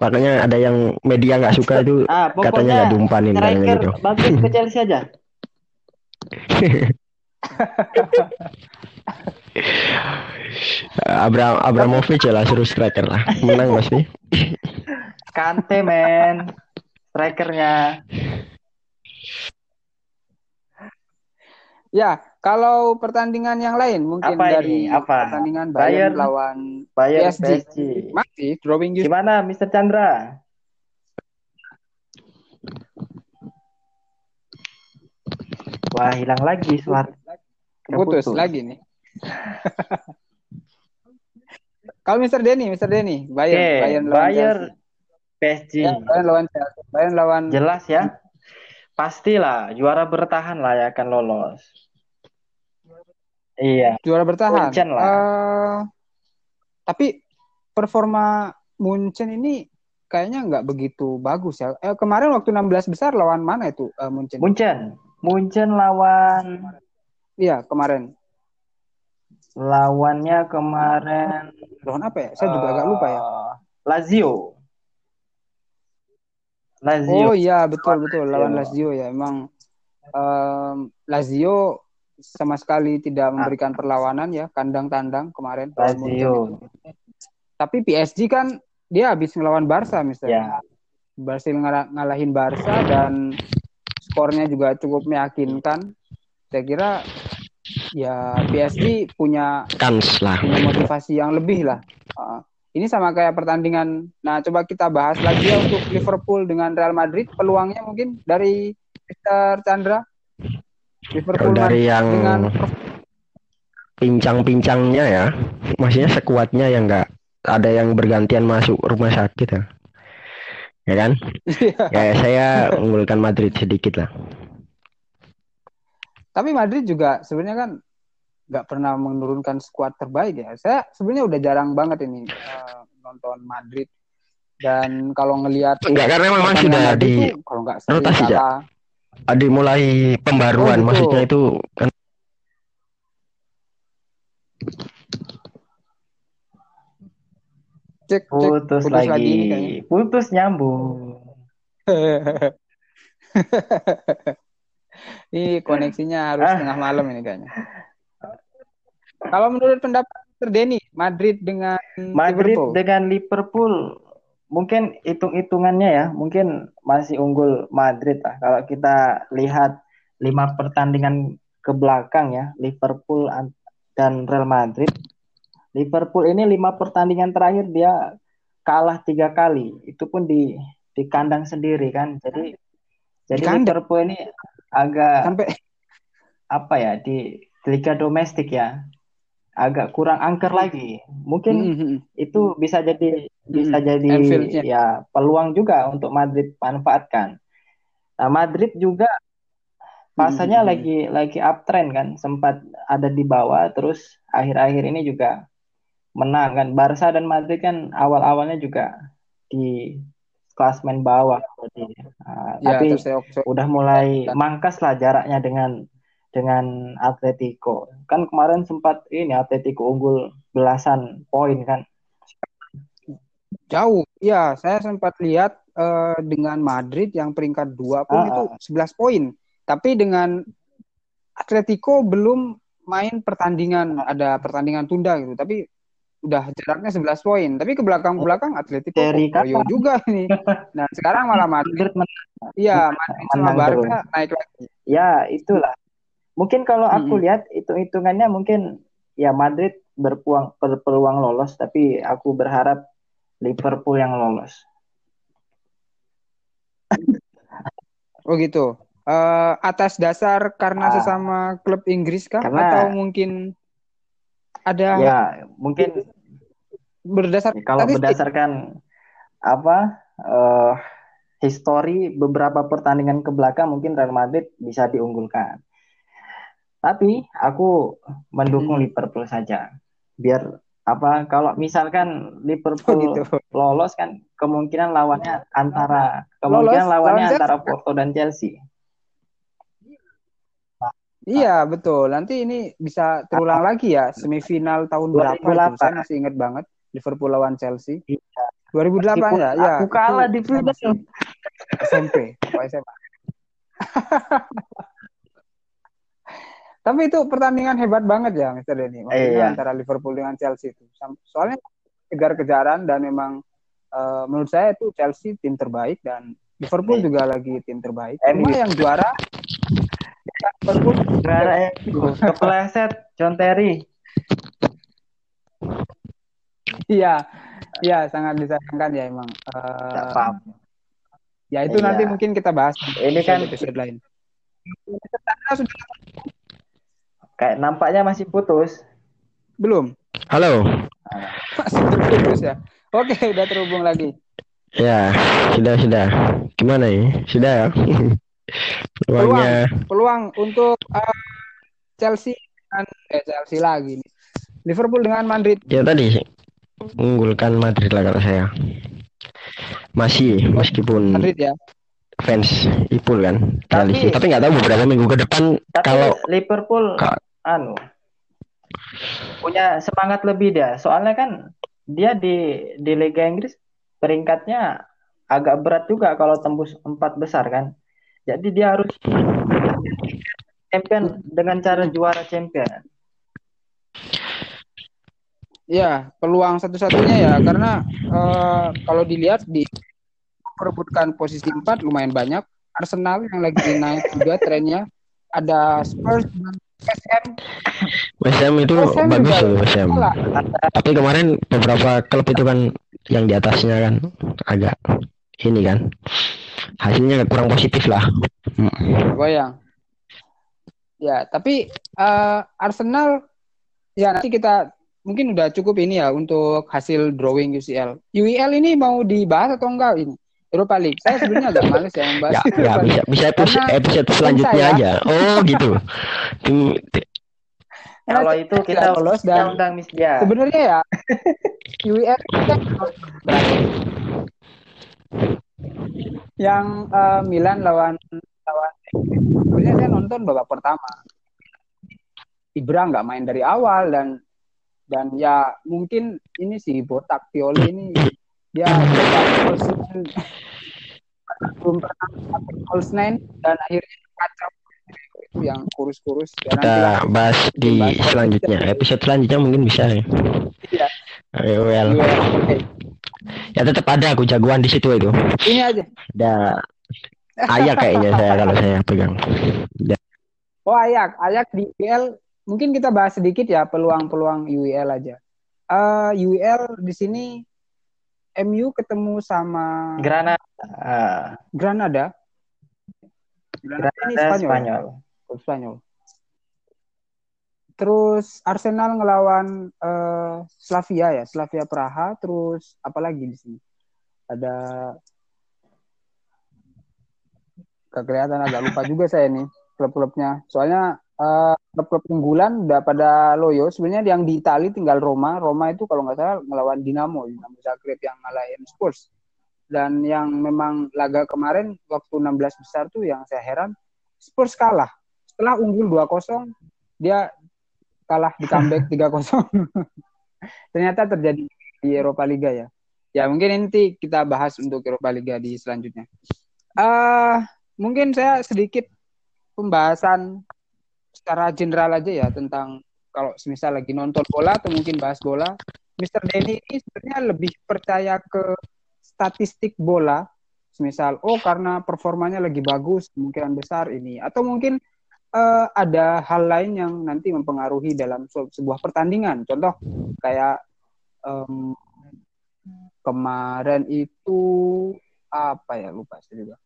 S1: Makanya ada yang media nggak suka itu
S3: Ah,
S1: katanya nggak diumpanin katanya
S3: striker
S1: gitu.
S3: bagus ke Chelsea aja.
S1: Abram Abramovich lah suruh striker lah. Menang pasti.
S3: Kante men. Strikernya.
S2: Ya, kalau pertandingan yang lain mungkin
S3: Apa
S2: dari
S3: ini? Apa?
S2: pertandingan
S3: Bayern?
S2: Bayern lawan
S3: Bayern
S2: PSG.
S3: PSG.
S2: masih drawing
S3: Gimana Mr. Chandra? Wah, hilang lagi suara.
S2: putus lagi nih. kalau Mr. Denny, Mr. Denny, Bayern, Bayern lawan
S3: Bayern
S2: Chelsea.
S3: PSG.
S2: Ya, Bayern lawan Chelsea. Bayern lawan
S3: Jelas ya. Pastilah juara bertahan lah ya akan lolos. Iya.
S2: juara bertahan.
S3: Munchen lah.
S2: Eh, tapi performa Munchen ini kayaknya nggak begitu bagus ya. Eh, kemarin waktu 16 besar lawan mana itu eh, Munchen?
S3: Munchen. Munchen lawan
S2: Iya, kemarin.
S3: lawannya kemarin
S2: Lawan apa ya? Saya juga agak lupa ya.
S3: eh, Lazio. Lazio.
S2: Oh iya betul betul lawan
S3: Lazio.
S2: Ya emang em, Lazio sama sekali tidak memberikan perlawanan ya kandang tandang kemarin
S3: Lazio.
S2: Tapi PSG kan dia habis ngelawan Barca misalnya.
S3: Ya.
S2: Berhasil ngala- ngalahin Barca dan skornya juga cukup meyakinkan. Saya kira ya PSG punya
S1: Kans lah.
S2: punya motivasi yang lebih lah. Uh, ini sama kayak pertandingan. Nah, coba kita bahas lagi ya untuk Liverpool dengan Real Madrid. Peluangnya mungkin dari Mr. Chandra. Liverpool
S1: dari yang
S2: dengan
S1: pincang-pincangnya ya, maksudnya sekuatnya yang nggak ada yang bergantian masuk rumah sakit ya. Ya kan? Ya saya unggulkan Madrid sedikit lah.
S2: Tapi Madrid juga sebenarnya kan nggak pernah menurunkan skuad terbaik ya. Saya sebenarnya udah jarang banget ini uh, nonton Madrid. Dan kalau ngelihat
S1: Enggak karena memang sudah
S2: Madrid
S1: di
S2: tuh kalau nggak
S1: rotasi,
S2: kalah.
S1: ada mulai pembaruan,
S2: Oh, gitu.
S1: maksudnya itu kan
S2: Cek, cek,
S3: Putus,
S2: putus
S3: lagi.
S2: lagi ini kayaknya.
S3: Putus nyambung.
S2: ini koneksinya harus
S3: Ah.
S2: tengah malam ini kayaknya. Kalau menurut pendapat Mr. Denny, Madrid dengan
S3: Madrid
S2: Liverpool.
S3: dengan Liverpool mungkin hitung-hitungannya ya, mungkin masih unggul Madrid lah. Kalau kita lihat lima pertandingan ke belakang ya, Liverpool an- dan Real Madrid. Liverpool ini lima pertandingan terakhir dia kalah tiga kali, itu pun di di kandang sendiri kan. Jadi jadi? Liverpool ini agak
S2: sampai
S3: apa ya di liga domestik ya agak kurang angker lagi. Mungkin
S2: Mhm.
S3: itu bisa jadi bisa
S2: Mm-mm.
S3: jadi
S2: Anfield-nya.
S3: ya peluang juga untuk Madrid manfaatkan. Nah, Madrid juga pasanya
S2: Mm-mm.
S3: lagi lagi uptrend kan, sempat ada di bawah terus akhir-akhir ini juga menang kan. Barca dan Madrid kan awal-awalnya juga di klasmen bawah Jadi, nah,
S2: ya
S3: tapi udah mulai mangkas lah jaraknya dengan dengan Atletico. Kan kemarin sempat ini Atletico unggul belasan poin kan.
S2: jauh. Ya, saya sempat lihat eh, dengan Madrid yang peringkat dua pun
S3: Ah,
S2: itu 11 poin. Tapi dengan Atletico belum main pertandingan, ada pertandingan tunda gitu. Tapi udah jaraknya 11 poin, tapi ke belakang-belakang Atletico
S3: Seri
S2: kok loyo
S3: kapan?
S2: juga ini. Nah, sekarang malah Madrid. Iya, Madrid sama Barca naik lagi.
S3: Ya, itulah. Mungkin kalau aku
S2: Mm-mm.
S3: lihat hitung-hitungannya mungkin ya Madrid berpeluang berpeluang lolos, tapi aku berharap Liverpool yang lolos.
S2: Oh gitu. Eh, atas dasar karena
S3: Ah.
S2: sesama klub Inggris kah?
S3: Karena-
S2: Atau mungkin ada
S3: Ya, mungkin
S2: berdasar
S3: Ya, kalau
S2: statistik?
S3: berdasarkan apa eh histori beberapa pertandingan ke belakang mungkin Real Madrid bisa diunggulkan. Tapi aku mendukung
S2: Hmm.
S3: Liverpool saja. Biar apa kalau misalkan
S2: Oh
S3: Liverpool
S2: gitu.
S3: lolos kan kemungkinan lawannya antara kemungkinan
S2: Lolos,
S3: lawannya
S2: lawan
S3: antara. Porto dan Chelsea.
S2: Iya, betul. Nanti ini bisa terulang lagi ya semifinal tahun berapa itu?
S3: 2008.
S2: Saya masih ingat banget Liverpool lawan Chelsea.
S3: Iya.
S2: 2008
S3: Meskipun
S2: ya? Ya.
S3: aku kalah di final.
S2: SMP atau SMA. Tapi itu pertandingan hebat banget ya, Mr. Denny. Maksudnya
S3: Iya.
S2: antara Liverpool dengan Chelsea itu. Soalnya kejar-kejaran dan memang eh, menurut saya itu Chelsea tim terbaik dan Liverpool
S3: Iya.
S2: juga lagi tim terbaik. Cuma yang juara
S3: MU kepleset John Terry.
S2: Iya, iya sangat disayangkan ya emang. Eh,
S3: apa-apa.
S2: ya itu
S3: Iya.
S2: nanti mungkin kita bahas
S3: Ini kan
S2: episode lain. Kita sudah
S3: kayak nampaknya masih putus.
S2: belum
S1: Halo.
S2: masih terputus ya. Oke, udah terhubung lagi.
S1: Ya, sudah sudah. Gimana ya? Sudah ya. Peluangnya
S2: Peluang untuk eh, Chelsea dengan eh, Chelsea lagi nih. Liverpool dengan Madrid.
S1: ya tadi unggulkan Madrid lah kalau saya. Masih meskipun
S2: Madrid ya.
S1: fans Ipul kan
S3: Tapi-
S1: realistis. Tapi nggak tahu beberapa minggu ke depan
S3: Tapi
S1: kalau
S3: Liverpool
S1: Ka-
S3: anu punya semangat lebih dia. Soalnya kan dia di di Liga Inggris peringkatnya agak berat juga kalau tembus empat besar kan. Jadi dia harus champion dengan cara juara champion.
S2: Ya, peluang satu-satunya ya karena eh, kalau dilihat di perebutkan posisi 4 lumayan banyak. Arsenal yang lagi naik juga trennya. Ada Spurs dengan West Ham.
S1: West Ham itu
S2: West Ham
S1: bagus
S2: juga
S1: loh West Ham. Tapi kemarin beberapa klub itu kan yang di atasnya kan agak ini kan hasilnya kurang positif lah. Hmm.
S2: Goyang. Ya, tapi eh, Arsenal ya nanti kita mungkin udah cukup ini ya untuk hasil drawing UCL. UEL ini mau dibahas atau enggak ini? Europa League. Saya sebenarnya agak males ya membahas
S1: Ya, ya bisa bisa episode,
S2: Karena
S1: episode selanjutnya
S2: saya-
S1: aja. Oh gitu.
S3: Kalau itu kita
S2: lolos dan
S3: undang Miss dia.
S2: sebenarnya ya UEL kita yang eh, Milan lawan lawan sebenarnya saya nonton babak pertama Ibra nggak main dari awal dan dan ya mungkin ini sih botak Pioli ini dia belum pernah false nine dan akhirnya kacau itu yang kurus-kurus
S1: kita bahas di
S2: bahas
S1: selanjutnya. Episode selanjutnya mungkin bisa ya.
S2: Iya.
S1: Eh, well.
S2: UEL.
S1: Ya tetap ada aku jagoan di situ itu.
S2: ini aja
S1: Ada ayak kayaknya saya kalau saya pegang.
S2: Oh Ayak, Ayak di UEL mungkin kita bahas sedikit ya peluang-peluang UEL aja. Eh UEL di sini MU ketemu sama
S3: Granada. Ah,
S2: Granada. Granada ini
S3: Granada
S2: Spanyol.
S3: Spanyol.
S2: Klub Spanyol. Terus Arsenal ngelawan eh, Slavia ya, Slavia Praha. Terus apa lagi di sini? Ada Gak kelihatan agak lupa juga saya nih klub-klubnya. Soalnya eh, klub-klub unggulan udah pada loyo. Sebenarnya yang di Itali tinggal Roma. Roma itu kalau nggak salah ngelawan Dinamo, Dinamo Zagreb yang ngalahin Spurs. Dan yang memang laga kemarin waktu 16 besar tuh yang saya heran Spurs kalah. Setelah unggul 2-0, dia kalah di comeback 3-0. Ternyata terjadi di Eropa Liga ya. Ya mungkin nanti kita bahas untuk Eropa Liga di selanjutnya. eh mungkin saya sedikit pembahasan secara general aja ya tentang kalau semisal lagi nonton bola atau mungkin bahas bola. Mr. Denny ini sebenarnya lebih percaya ke statistik bola, misal oh karena performanya lagi bagus kemungkinan besar ini, atau mungkin uh, ada hal lain yang nanti mempengaruhi dalam sebuah pertandingan. Contoh kayak um, kemarin itu apa ya lupa saya juga.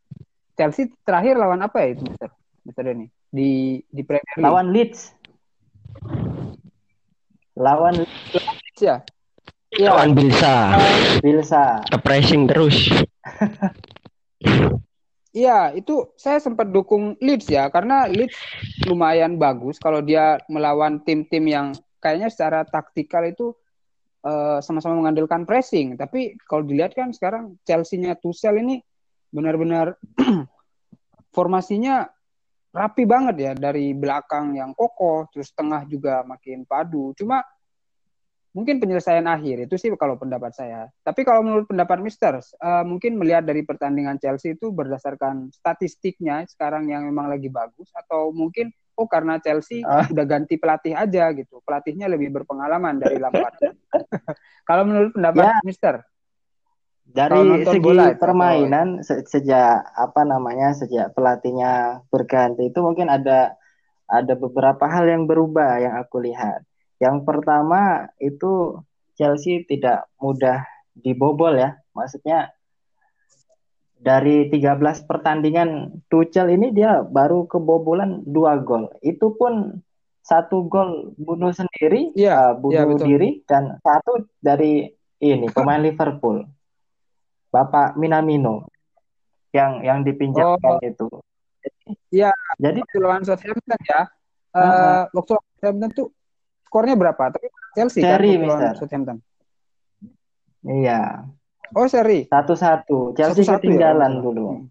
S2: Chelsea terakhir lawan apa ya itu Mister Mister Denny di di Premier League?
S3: Lawan Leeds. Lawan
S2: Leeds ya.
S1: Iya. Lawan Bilsa.
S3: Bilsa.
S1: Pressing terus.
S2: Iya, itu saya sempat dukung Leeds ya, karena Leeds lumayan bagus kalau dia melawan tim-tim yang kayaknya secara taktikal itu uh, sama-sama mengandalkan pressing. Tapi kalau dilihat kan sekarang Chelsea-nya Tuchel ini benar-benar formasinya rapi banget ya dari belakang yang kokoh, terus tengah juga makin padu. Cuma mungkin penyelesaian akhir itu sih kalau pendapat saya. Tapi kalau menurut pendapat Mister, uh, mungkin melihat dari pertandingan Chelsea itu berdasarkan statistiknya sekarang yang memang lagi bagus atau mungkin oh karena Chelsea uh. udah ganti pelatih aja gitu. Pelatihnya lebih berpengalaman dari Lampard. kalau menurut pendapat ya. Mister
S3: dari segi bola, permainan se sejak apa namanya sejak pelatihnya berganti itu mungkin ada ada beberapa hal yang berubah yang aku lihat yang pertama itu Chelsea tidak mudah dibobol ya. Maksudnya dari 13 pertandingan Tuchel ini dia baru kebobolan dua gol. Itu pun satu gol bunuh sendiri, ya, uh, bunuh ya, diri dan satu dari ini pemain Liverpool. Bapak Minamino yang yang dipinjamkan oh. itu.
S2: Iya. Jadi lawan Southampton ya. Uh, uh -huh. waktu Southampton tuh skornya berapa? Tapi Chelsea
S3: seri, kan
S2: Southampton.
S3: Iya.
S2: Oh seri.
S3: Satu-satu. Chelsea Satu -satu ya? ketinggalan ya? dulu. Hmm.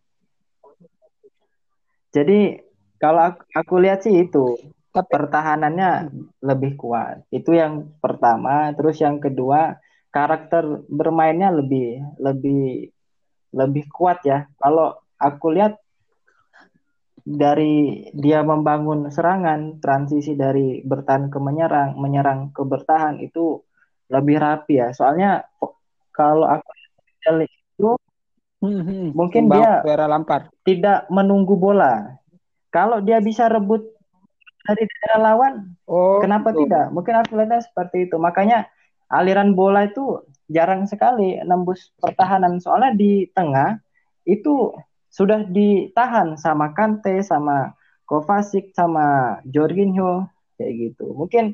S3: Jadi kalau aku, aku lihat sih itu Tapi, pertahanannya hmm. lebih kuat. Itu yang pertama. Terus yang kedua karakter bermainnya lebih lebih lebih kuat ya. Kalau aku lihat dari dia membangun serangan, transisi dari bertahan ke menyerang, menyerang ke bertahan itu lebih rapi ya. Soalnya kalau aku itu hmm, mungkin dia
S2: lampar.
S3: tidak menunggu bola. Kalau dia bisa rebut dari daerah lawan, oh, kenapa betul. tidak? Mungkin aku lihatnya seperti itu. Makanya aliran bola itu jarang sekali nembus pertahanan. Soalnya di tengah itu sudah ditahan sama Kante, sama Kovacic, sama Jorginho kayak gitu. Mungkin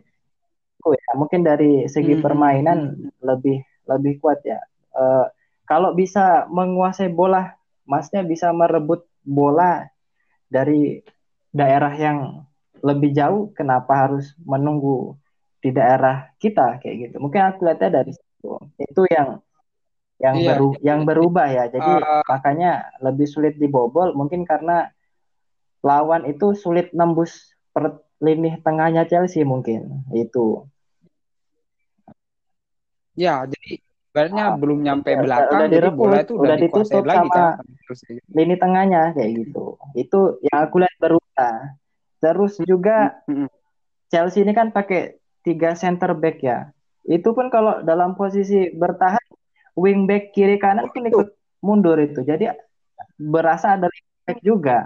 S3: oh ya, mungkin dari segi hmm. permainan lebih lebih kuat ya. Uh, kalau bisa menguasai bola, Masnya bisa merebut bola dari daerah yang lebih jauh, kenapa harus menunggu di daerah kita kayak gitu? Mungkin aku lihatnya dari situ. Itu yang yang iya. baru yang berubah ya. Jadi uh, makanya lebih sulit dibobol mungkin karena lawan itu sulit nembus per lini tengahnya Chelsea mungkin itu.
S2: Ya, jadi sebenarnya uh, belum nyampe ya, belakang udah jadi bola itu udah,
S3: udah ditutup lagi sama kan? lini tengahnya kayak gitu. Itu yang aku lihat berubah. Terus juga mm -hmm. Chelsea ini kan pakai tiga center back ya. Itu pun kalau dalam posisi bertahan wingback kiri kanan pun ikut mundur itu. Jadi berasa ada wingback juga.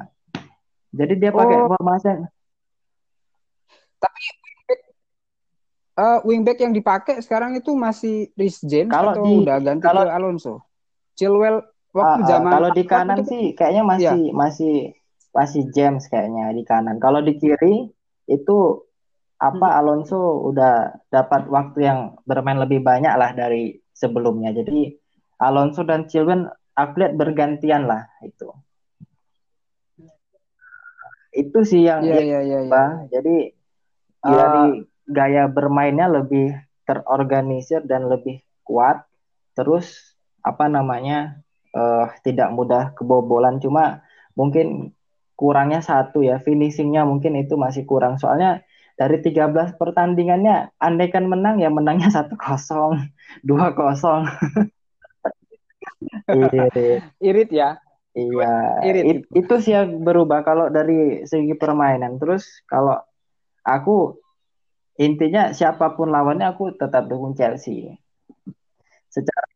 S3: Jadi dia pakai oh. formasi.
S2: Tapi wingback, uh, wingback yang dipakai sekarang itu masih Rhys James kalau atau di, udah ganti kalau, ke Alonso? Chilwell waktu uh, zaman
S3: kalau di kanan itu, sih kayaknya masih ya. masih masih James kayaknya di kanan. Kalau di kiri itu apa hmm. Alonso udah dapat waktu yang bermain lebih banyak lah dari sebelumnya. Jadi Alonso dan Chilwell aku lihat bergantian lah itu. Itu sih yang
S2: yeah, yeah, yeah, yeah.
S3: Jadi uh, dari gaya bermainnya lebih terorganisir dan lebih kuat. Terus apa namanya uh, tidak mudah kebobolan. Cuma mungkin kurangnya satu ya finishingnya mungkin itu masih kurang. Soalnya dari 13 pertandingannya andaikan menang ya menangnya satu kosong dua kosong.
S2: Irit ya?
S3: Iya. Irit. It, itu sih yang berubah kalau dari segi permainan. Terus kalau aku intinya siapa pun lawannya aku tetap dukung Chelsea. Secara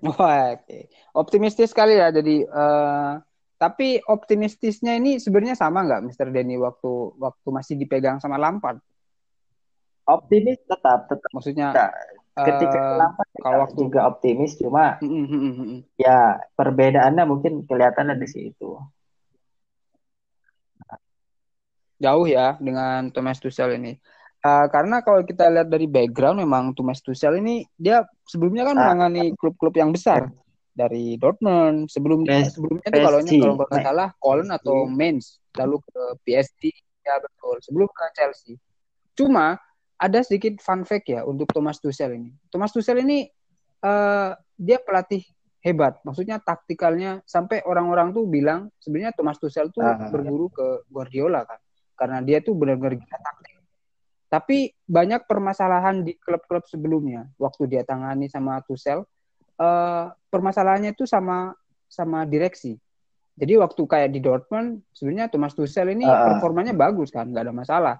S2: Wah, oke. Optimistis sekali ya. Jadi, eh, tapi optimistisnya ini sebenarnya sama nggak, Mr. Denny, waktu waktu masih dipegang sama Lampard?
S3: optimis tetap tetap
S2: Maksudnya,
S3: Nah, ketika
S2: eh,
S3: Lampard
S2: kalau waktu
S3: juga optimis cuma
S2: Mm, mm, mm, mm, mm.
S3: ya perbedaannya mungkin kelihatan di situ
S2: jauh ya dengan Thomas Tuchel ini. Eh, karena kalau kita lihat dari background, memang Thomas Tuchel ini dia sebelumnya kan
S3: Ah.
S2: menangani klub-klub yang besar dari Dortmund sebelumnya
S3: PS-
S2: sebelumnya itu kalau
S3: PSG.
S2: kalau nggak salah Köln atau
S3: PSG.
S2: Mainz lalu ke PSG ya betul sebelum ke Chelsea. Cuma ada sedikit fun fact ya untuk Thomas Tuchel ini. Thomas Tuchel ini eh, dia pelatih hebat, maksudnya taktikalnya sampai orang-orang tuh bilang sebenarnya Thomas Tuchel tuh
S3: Ah.
S2: berguru ke Guardiola kan, karena dia tuh benar-benar gila taktik. Tapi banyak permasalahan di klub-klub sebelumnya waktu dia tangani sama Tuchel, eh, permasalahannya itu sama sama direksi. Jadi waktu kayak di Dortmund sebenarnya Thomas Tuchel ini
S3: Ah.
S2: performanya bagus kan, nggak ada masalah.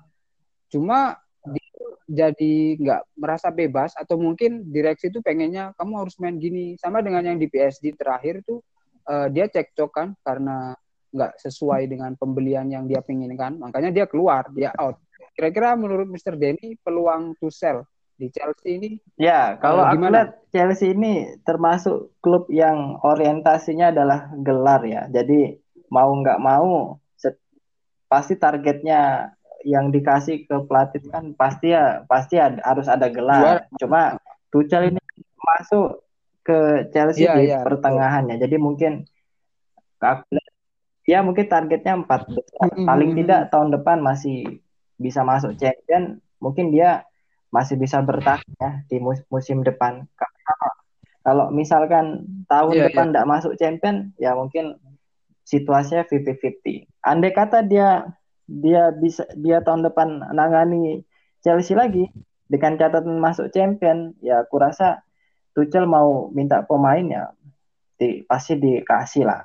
S2: Cuma dia jadi nggak merasa bebas atau mungkin direksi itu pengennya kamu harus main gini sama dengan yang di PSG terakhir tuh eh, dia cekcok kan karena nggak sesuai dengan pembelian yang dia pinginkan makanya dia keluar dia out kira-kira menurut Mr. Denny peluang Tuchel di Chelsea ini
S3: Ya, kalau
S2: Eh,
S3: aku
S2: gimana?
S3: lihat Chelsea ini termasuk klub yang orientasinya adalah gelar ya. Jadi mau nggak mau set- pasti targetnya yang dikasih ke pelatih kan pasti ya pasti ada- harus ada gelar. Cuma Tuchel ini masuk ke Chelsea
S2: Iya,
S3: di
S2: betul.
S3: pertengahannya. Jadi mungkin aku ya mungkin targetnya empat besar.
S2: Mm-mm.
S3: Paling tidak tahun depan masih bisa masuk champion. Mungkin dia masih bisa bertahan ya di mus- musim depan. Kalau, kalau misalkan tahun
S2: Iya,
S3: depan tidak masuk champion, ya mungkin situasinya 50-50. Andai kata dia dia bisa dia tahun depan nangani Chelsea lagi dengan catatan masuk champion, ya aku rasa Tuchel mau minta pemain ya di, pasti dikasih lah.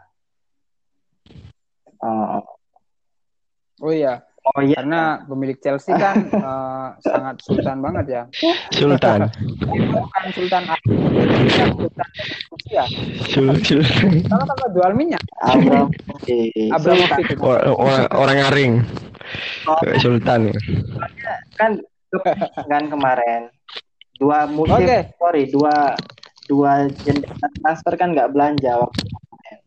S3: Oh,
S2: oh iya
S3: oh iya,
S2: karena pemilik Chelsea kan eh, sangat sultan banget ya
S1: Sultan.
S2: bukan sultan Sultan Rusia
S1: Sul- Sul-
S2: sama sama jual minyak
S3: Abramovich.
S2: Abramovich
S1: Or- orang, orang aring. Sultan.
S3: kan kan kemarin dua musim
S2: Oke.
S3: sorry dua dua jendela transfer kan nggak belanja waktu kemarin.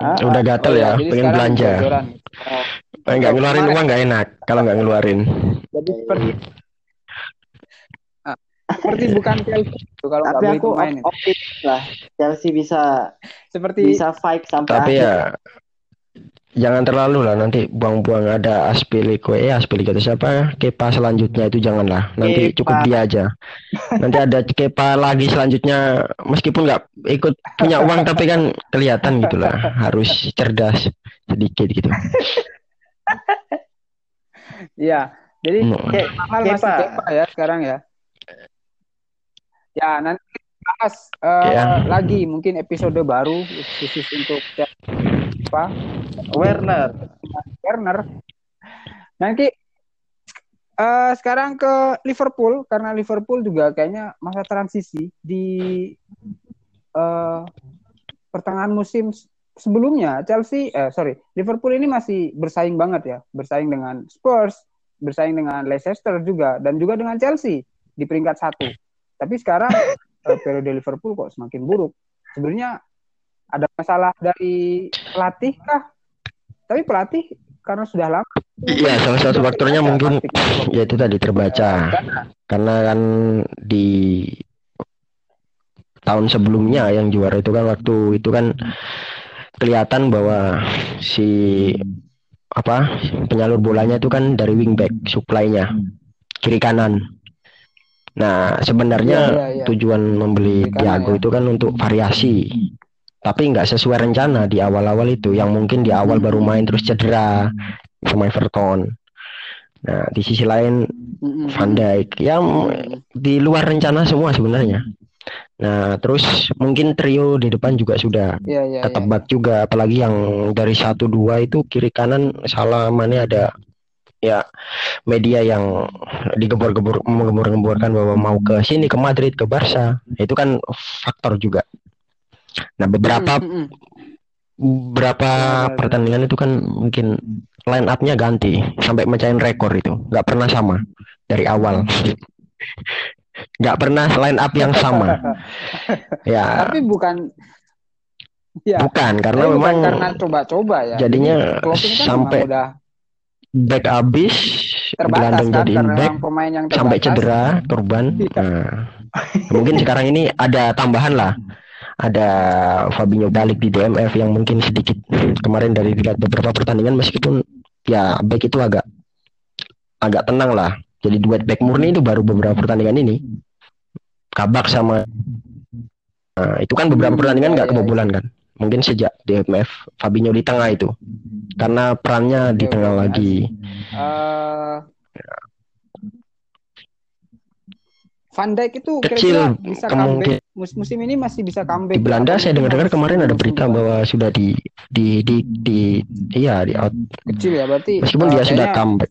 S3: Ah,
S1: Udah gatel
S2: Oh,
S1: ya,
S2: jadi
S1: pengen belanja.
S3: ah,
S1: Eh, Nggak ngeluarin
S2: Kemarin.
S1: uang nggak enak kalau nggak ngeluarin.
S2: jadi seperti Ah, seperti bukan Chelsea itu kalau nggak
S3: tapi
S2: beli
S3: aku op- optimis lah Chelsea bisa
S2: seperti
S3: bisa fight sampai
S1: Tapi
S3: akhir.
S1: ya jangan terlalu lah nanti buang-buang ada Aspilico eh Aspilico itu siapa Kepa selanjutnya itu janganlah nanti
S3: Kepa.
S1: cukup dia aja nanti ada Kepa lagi selanjutnya meskipun nggak ikut punya uang tapi kan kelihatan gitu lah harus cerdas sedikit gitu
S2: Iya, jadi
S1: Hmm.
S3: Ke-
S2: mahal masih
S3: Kepa.
S2: Kepa ya sekarang ya. Ya nanti bahas eh,
S1: Ya.
S2: lagi mungkin episode baru khusus untuk apa
S3: Werner
S2: Werner. Nanti eh, sekarang ke Liverpool karena Liverpool juga kayaknya masa transisi di eh, pertengahan musim sebelumnya Chelsea eh sorry Liverpool ini masih bersaing banget ya bersaing dengan Spurs bersaing dengan Leicester juga dan juga dengan Chelsea di peringkat satu tapi sekarang eh, periode Liverpool kok semakin buruk. Sebenarnya ada masalah dari pelatih kah? Tapi pelatih karena sudah lama
S1: Iya salah satu faktornya mungkin ya itu tadi terbaca. Karena kan di tahun sebelumnya yang juara itu kan waktu itu kan kelihatan bahwa si apa penyalur bolanya itu kan dari wingback supply-nya kiri kanan. Nah sebenarnya
S2: Iya, iya, iya.
S1: tujuan membeli
S2: Kiri kanan,
S1: Thiago
S2: ya.
S1: itu kan untuk variasi, tapi nggak sesuai rencana di awal-awal itu. Yang mungkin di awal baru main terus cedera sama Everton. Nah di sisi lain. Van Dijk ya
S2: Mm-mm.
S1: di luar rencana semua sebenarnya. Nah, terus mungkin trio di depan juga sudah
S2: iya, iya.
S1: ketebak juga, apalagi yang dari satu dua itu kiri kanan salah mana ada ya media yang digembor-gembor menggembor-gemborkan bahwa mau ke sini ke Madrid ke Barca itu kan faktor juga. Nah beberapa
S2: Mm, mm,
S1: beberapa
S2: Benar, benar.
S1: pertandingan itu kan mungkin line up-nya ganti sampai mecahin rekor itu. Nggak pernah sama dari awal. Nggak pernah line up yang sama. Ya.
S2: Tapi bukan ya,
S1: bukan karena
S2: bukan
S1: memang
S2: karena coba-coba ya.
S1: jadinya
S2: kan
S1: sampai
S2: udah
S1: back habis
S2: terbatas kan karena
S1: back
S2: pemain yang terbatas.
S1: sampai cedera korban.
S2: Iya.
S1: nah, mungkin sekarang ini ada tambahan lah. Ada Fabinho balik di DMF yang mungkin sedikit kemarin dari dilihat beberapa pertandingan meskipun ya back itu agak agak tenang lah. Jadi duet back murni itu baru beberapa pertandingan ini. Kabak sama nah, itu kan beberapa
S2: Hmm,
S1: pertandingan
S2: iya,
S1: nggak
S2: iya,
S1: kebobolan kan mungkin sejak DMF Fabinho di tengah itu karena perannya di
S2: Oke,
S1: tengah
S2: oke,
S1: lagi
S2: Eh, Van Dijk itu
S1: Kecil
S2: kira-kira bisa
S1: kemungkin-
S2: comeback mus- musim ini masih bisa comeback.
S1: di Belanda saya dengar-dengar kemarin ada berita
S2: depan?
S1: bahwa sudah di di di di iya di out
S2: kecil ya berarti
S1: meskipun
S2: eh,
S1: dia sudah comeback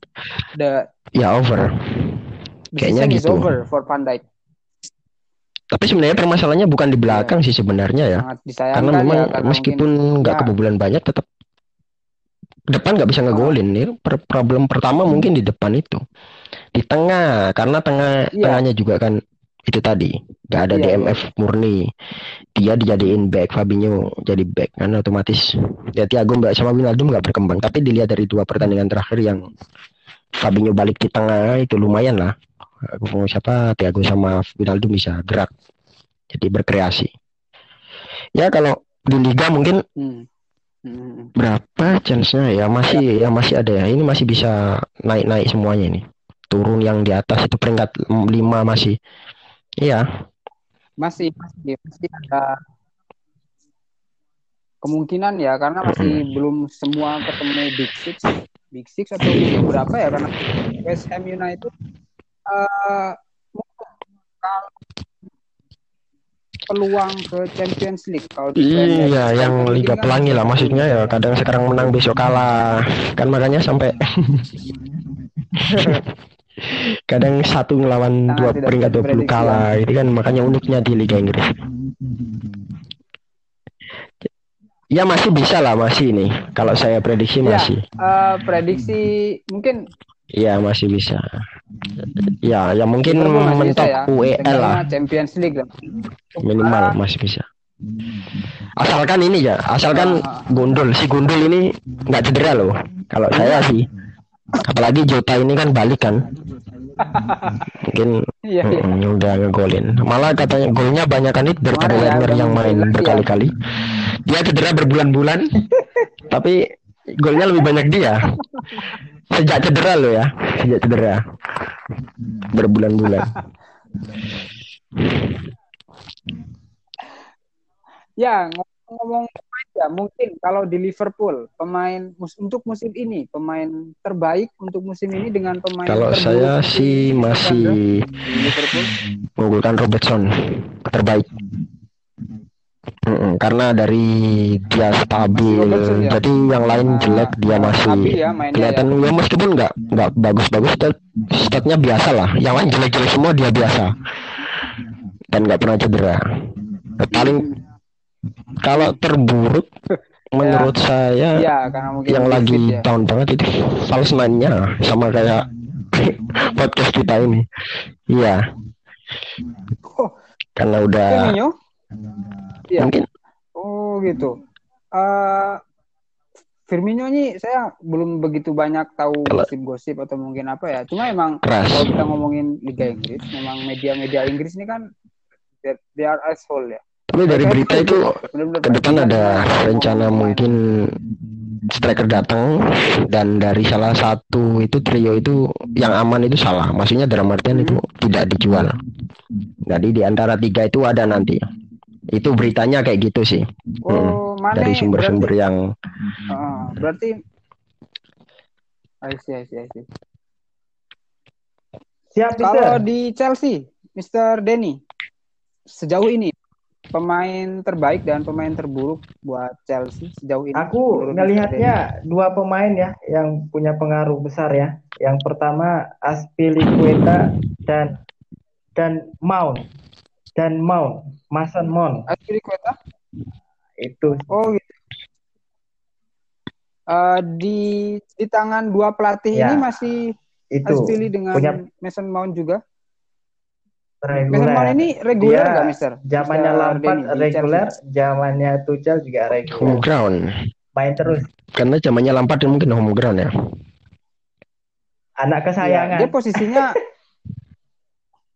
S2: the,
S1: ya over Kayaknya gitu.
S2: over for Van Dijk.
S1: Tapi sebenarnya permasalahannya bukan di belakang sih sebenarnya ya. Karena memang
S2: ya karena
S1: meskipun nggak
S2: ya.
S1: kebobolan banyak tetap depan nggak bisa ngegolin. Nih per- problem pertama mungkin di depan itu. Di tengah karena tengah
S2: Iya.
S1: tengahnya juga kan itu tadi nggak ada
S2: Iya,
S1: DMF murni. Dia dijadiin back Fabinho jadi back kan otomatis ya Thiago mbak sama Wijnaldum nggak berkembang. Tapi dilihat dari dua pertandingan terakhir yang Fabinho balik di tengah itu lumayan lah siapa? Thiago sama Wijnaldum bisa gerak. Jadi berkreasi. Ya kalau di liga mungkin
S2: Hmm. Hmm.
S1: berapa chance-nya ya? Masih ya masih ada ya. Ini masih bisa naik-naik semuanya ini. Turun yang di atas itu peringkat 5 masih. Iya.
S2: Masih masih masih ada kemungkinan ya karena masih belum semua ketemu Big Six. Big Six atau berapa ya? Karena West Ham United kalau peluang ke Champions League kalau
S1: iya yang Liga Pelangi lah maksudnya ya. Kadang sekarang menang besok kalah. Kan makanya sampai kadang satu ngelawan
S2: Sangat
S1: dua peringkat 20
S2: diprediksi,
S1: kalah itu kan. Makanya uniknya di Liga Inggris. Ya masih bisa lah masih ini. Kalau saya prediksi
S2: Iya.
S1: masih.
S2: Eh, prediksi mungkin
S1: Iya masih bisa. Ya, ya mungkin mentok
S2: ya
S1: UEL lah
S2: Champions League lah
S1: minimal
S2: Ah,
S1: masih bisa. Asalkan ini ya, asalkan
S2: Ah.
S1: Gondol si Gondol ini nggak cedera loh. Kalau saya sih, apalagi Jota ini kan balik kan, mungkin
S2: iya iya
S1: mm, udah ngegolin. Malah katanya golnya banyak kan itu daripada
S2: ya,
S1: Werner yang main
S2: ya.
S1: berkali-kali. Dia cedera berbulan-bulan, tapi golnya lebih banyak dia. Sejak cedera loh ya, sejak cedera berbulan-bulan.
S2: Ya, ngomong-ngomong ya, mungkin kalau di Liverpool pemain mus- untuk musim ini pemain terbaik untuk musim ini dengan pemain
S1: Kalau saya sih masih mengunggulkan Robertson terbaik. Mm-mm, karena dari dia stabil,
S2: ya.
S1: jadi yang lain jelek dia masih
S2: ya mainnya
S1: kelihatan ya meskipun nggak nggak bagus-bagus, stat- statnya biasa lah. Yang lain jelek-jelek semua dia biasa dan nggak pernah cedera. Paling kalau terburuk menurut saya
S2: Ya, karena mungkin
S1: yang lagi
S2: ya.
S1: down banget itu false nine-nya sama kayak podcast kita ini. Iya,
S2: Oh,
S1: karena udah?
S2: Iya.
S1: mungkin
S2: Oh, gitu. Eh Firmino ini saya belum begitu banyak tahu gosip-gosip atau mungkin apa ya. Cuma emang
S1: keras.
S2: kalau kita ngomongin Liga Inggris, memang media-media Inggris ini kan they- are asshole ya.
S1: Tapi dari
S2: Mereka
S1: berita itu
S2: benar-benar
S1: ke depan ada rencana
S2: pemain.
S1: mungkin striker datang dan dari salah satu itu trio itu yang aman itu salah. Maksudnya dalam artian itu tidak dijual. Jadi di antara tiga itu ada nanti. Itu beritanya kayak gitu sih.
S2: Oh, Mane
S1: dari sumber-sumber
S2: berarti,
S1: yang
S2: Heeh, berarti I see, I see, I see.
S3: Siap,
S2: Kalau
S3: Peter.
S2: di Chelsea, Mr. Denny, sejauh ini pemain terbaik dan pemain terburuk buat Chelsea sejauh ini?
S3: Aku ngelihatnya dua pemain ya yang punya pengaruh besar ya. Yang pertama Aspilicueta dan dan Mount dan Mount, Mason Mount.
S2: Denny? Aspilicueta?
S3: Itu
S2: Oh gitu. Eh, di di tangan dua pelatih
S3: Ya,
S2: ini masih
S3: itu
S2: Aspili dengan
S3: punya
S2: Mason Mount juga. Mason Mount ini reguler
S3: Dia
S2: nggak, Mister?
S3: Zamannya Lampard reguler, zamannya Tuchel juga
S1: Home
S3: reguler.
S1: ground.
S3: Main terus.
S1: Karena zamannya Lampard mungkin home ground ya.
S3: Anak
S2: Iya,
S3: kesayangan
S2: dia posisinya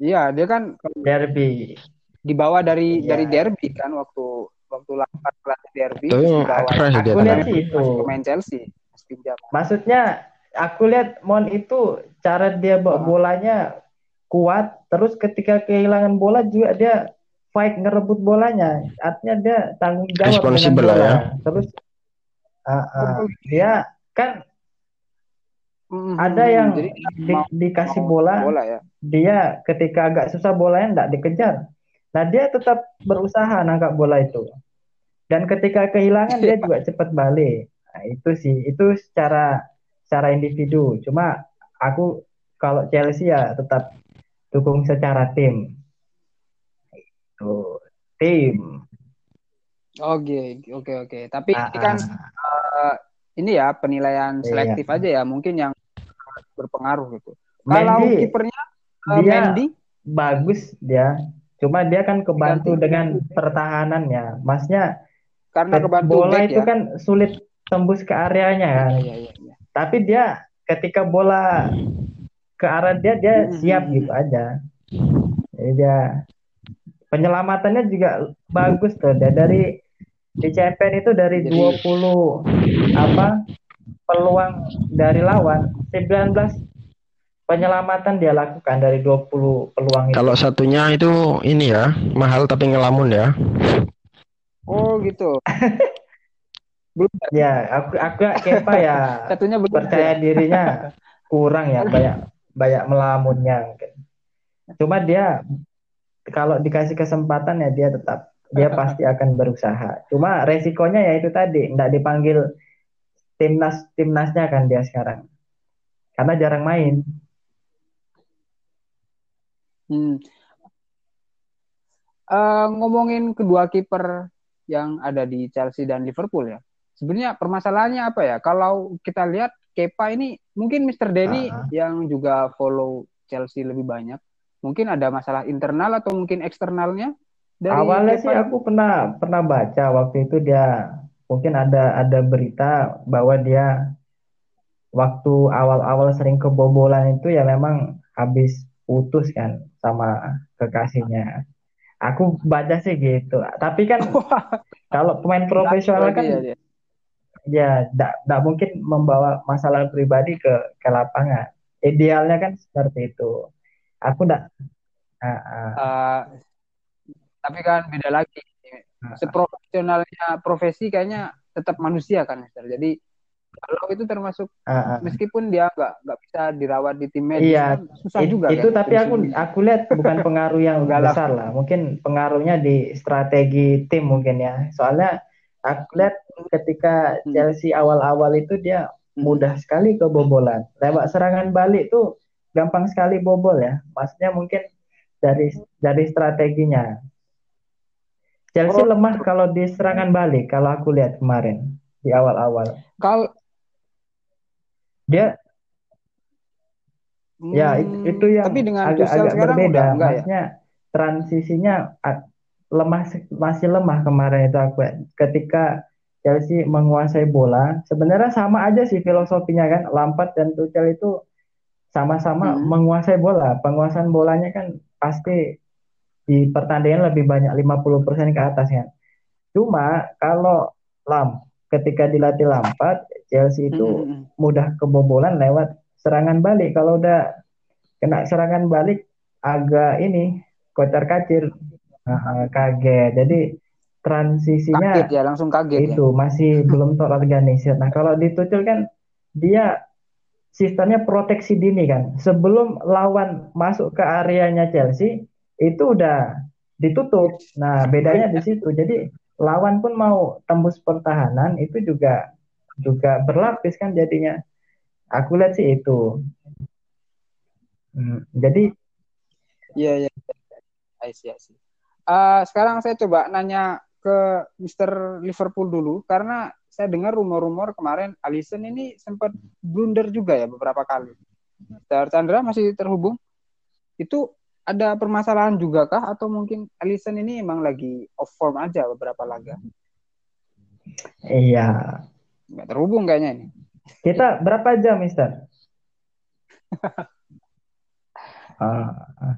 S2: Iya, dia kan
S3: derby.
S2: dibawa dari
S3: Iya.
S2: dari derby kan waktu waktu Lampard pelatih derby
S1: fresh dia
S3: Aku
S1: kan.
S3: lihat sih itu.
S2: pemain Chelsea.
S3: Maksudnya aku lihat Mon itu cara dia bawa
S2: Ah.
S3: bolanya kuat, terus ketika kehilangan bola juga dia fight ngerebut bolanya. Artinya dia tanggung jawab dengan
S1: Responsible lah
S3: bola.
S1: ya.
S3: Terus ah, ah, dia kan
S2: Mhm,
S3: ada yang
S2: jadi
S3: di-
S2: mau-
S3: dikasih
S2: mau
S3: bola,
S2: bola ya.
S3: dia ketika agak susah bolanya nggak dikejar. Nah dia tetap berusaha nangkap bola itu. Dan ketika kehilangan dia juga cepat balik. Nah, itu sih, itu secara secara individu. Cuma aku kalau Chelsea ya tetap dukung secara tim. Itu tim.
S2: Oke, oke, oke. Tapi
S3: Ah,
S2: ini kan eh, ini ya penilaian
S3: Iya.
S2: selektif aja ya, mungkin yang berpengaruh gitu. Kalau
S3: Mendy
S2: kipernya eh,
S3: dia
S2: Mendy,
S3: bagus dia. Cuma dia kan kebantu
S2: Diganti.
S3: dengan pertahanannya. Masnya
S2: karena kebantu
S3: bola
S2: back
S3: itu
S2: ya.
S3: kan sulit tembus ke areanya kan.
S2: Iya, iya, iya.
S3: Tapi dia ketika bola ke arah dia dia
S2: Hmm,
S3: siap gitu aja. Jadi dia penyelamatannya juga bagus tuh. Dia dari di champion itu dari
S2: Jadi-
S3: 20 apa peluang dari lawan 19 penyelamatan dia lakukan dari 20 peluang itu.
S1: Kalau satunya itu ini ya, mahal tapi ngelamun ya.
S2: Oh gitu. belum
S3: Ya, aku agak Kepa ya
S2: satunya belum
S3: percaya dirinya kurang ya banyak banyak melamunnya. Cuma dia kalau dikasih kesempatan ya dia tetap dia pasti akan berusaha. Cuma resikonya ya itu tadi nggak dipanggil timnas timnasnya kan dia sekarang karena jarang main.
S2: Hmm. Eh, ngomongin kedua kiper yang ada di Chelsea dan Liverpool ya. Sebenarnya permasalahannya apa ya? Kalau kita lihat Kepa ini mungkin Mr. Denny
S3: Ah.
S2: yang juga follow Chelsea lebih banyak. Mungkin ada masalah internal atau mungkin eksternalnya dari
S3: Awalnya
S2: Kepa
S3: sih aku pernah pernah baca waktu itu dia mungkin ada ada berita bahwa dia waktu awal-awal sering kebobolan itu ya memang habis putus kan sama kekasihnya. Aku baca sih gitu. Tapi kan kalau pemain profesional kan
S2: Iya, iya.
S3: ya tidak mungkin membawa masalah pribadi ke ke lapangan. Idealnya kan seperti itu. Aku tidak.
S2: Eh, tapi kan beda lagi. Seprofesionalnya profesi kayaknya tetap manusia kan, Mister. Jadi kalau itu termasuk meskipun dia nggak nggak bisa dirawat di tim medis
S3: Iya,
S2: kan susah
S3: It-
S2: juga
S3: itu
S2: kan,
S3: tapi aku aku lihat bukan pengaruh yang besar lah. Mungkin pengaruhnya di strategi tim mungkin ya. Soalnya aku lihat ketika
S2: Hmm.
S3: Chelsea awal-awal itu dia mudah sekali kebobolan. Lewat serangan balik tuh gampang sekali bobol ya. Maksudnya mungkin dari dari strateginya. Chelsea
S2: Oh.
S3: lemah kalau di serangan balik kalau aku lihat kemarin di awal-awal.
S2: Kalau
S3: dia Ya, itu,
S2: Hmm,
S3: itu yang
S2: tapi dengan
S3: agak, agak
S2: sekarang
S3: berbeda.
S2: udah enggak ya?
S3: Maksudnya transisinya a- lemah masih lemah kemarin itu aku ketika Chelsea menguasai bola. Sebenarnya sama aja sih filosofinya kan. Lampard dan Tuchel itu sama-sama
S2: Hmm.
S3: menguasai bola. Penguasaan bolanya kan pasti di pertandingan lebih banyak 50% ke atas kan. Cuma kalau Lam ketika dilatih Lampard, Chelsea itu
S2: Hmm,
S3: mudah kebobolan lewat serangan balik. Kalau udah kena serangan balik agak ini kocar kacir, Ah, kaget. Jadi transisinya
S2: kaget ya, langsung kaget ya.
S3: itu masih belum terorganisir. Nah kalau di Tuchel kan dia sistemnya proteksi dini kan. Sebelum lawan masuk ke areanya Chelsea itu udah ditutup. Nah, bedanya di situ. Jadi lawan pun mau tembus pertahanan itu juga juga berlapis kan jadinya. Aku lihat sih itu. Hmm, jadi
S2: Iya, iya. I see, I see. Uh, sekarang saya coba nanya ke Mr. Liverpool dulu karena saya dengar rumor-rumor kemarin Alisson ini sempat blunder juga ya beberapa kali. Mr. Chandra masih terhubung? Itu ada permasalahan juga kah atau mungkin Alisson ini emang lagi off form aja beberapa laga?
S3: Iya.
S2: Nggak terhubung kayaknya ini.
S3: Kita berapa jam, Mister? ah,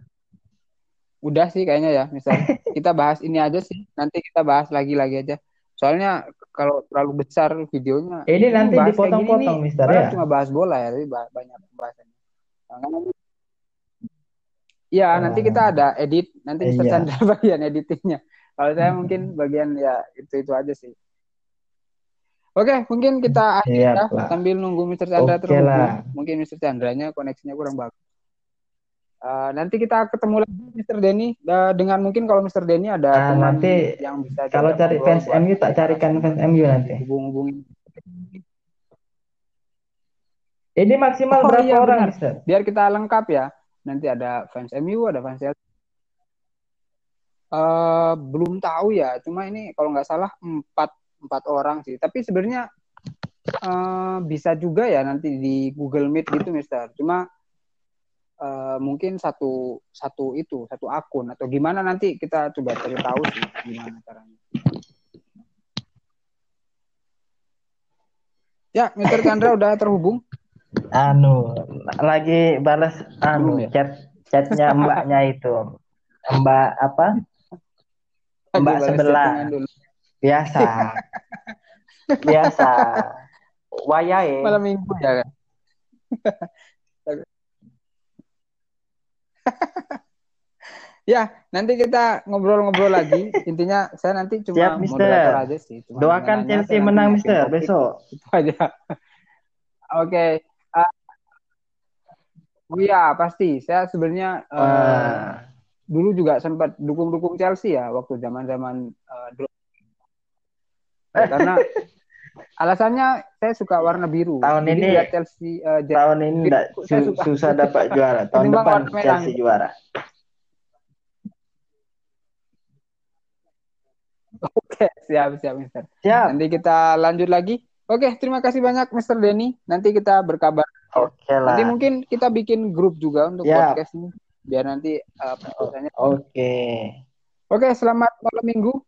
S2: Udah sih kayaknya ya, misal kita bahas ini aja sih. Nanti kita bahas lagi-lagi aja. Soalnya kalau terlalu besar videonya.
S3: Ini nanti dipotong-potong, Mister ya.
S2: Cuma bahas bola ya, tapi banyak pembahasannya. Iya, oh. nanti kita ada edit. Nanti Mister iya. Chandra bagian editingnya. Kalau saya mungkin bagian ya itu itu aja sih. Oke, mungkin kita akhir ya, sambil nunggu Mister Chandra okay terhubung. Lah. Mungkin Mister Chandranya koneksinya kurang bagus. Uh, nanti kita ketemu lagi Mr. Denny uh, dengan mungkin kalau Mr. Denny ada
S3: uh, nanti yang bisa kalau cari fans MU tak carikan fans MU nanti.
S2: Hubung-hubungin.
S3: Ini maksimal oh, berapa iya, orang, benar. Mister?
S2: Biar kita lengkap ya. Nanti ada fans MU, ada fans Chelsea. Uh, belum tahu ya. Cuma ini kalau nggak salah empat empat orang sih. Tapi sebenarnya uh, bisa juga ya nanti di Google Meet gitu, Mister. Cuma uh, mungkin satu satu itu satu akun atau gimana nanti kita coba cari tahu sih gimana caranya. Ya, Mr. Chandra udah terhubung?
S3: Anu, lagi balas anu ya? chat chatnya mbaknya itu. Mbak apa? Mbak sebelah. Biasa. Biasa. Wayai.
S2: Malam minggu ya kan. ya, nanti kita ngobrol-ngobrol lagi. Intinya saya nanti cuma Siap, moderator aja sih.
S3: Cuma Doakan Chelsea menang, Mister, besok.
S2: Itu aja. Oke. Okay. Uh, oh iya, pasti. Saya sebenarnya uh, dulu juga sempat dukung-dukung Chelsea ya waktu zaman-zaman uh, karena Alasannya saya suka warna biru.
S3: Tahun Jadi ini Chelsea uh, tahun ini enggak su susah dapat juara. Tahun depan Chelsea juara.
S2: Oke, siap siap Mister. Siap. Nanti kita lanjut lagi. Oke, terima kasih banyak Mister Denny. Nanti kita berkabar.
S3: Oke lah.
S2: Nanti mungkin kita bikin grup juga untuk yep. podcast ini biar nanti uh,
S3: Oke. Oke,
S2: selamat malam minggu.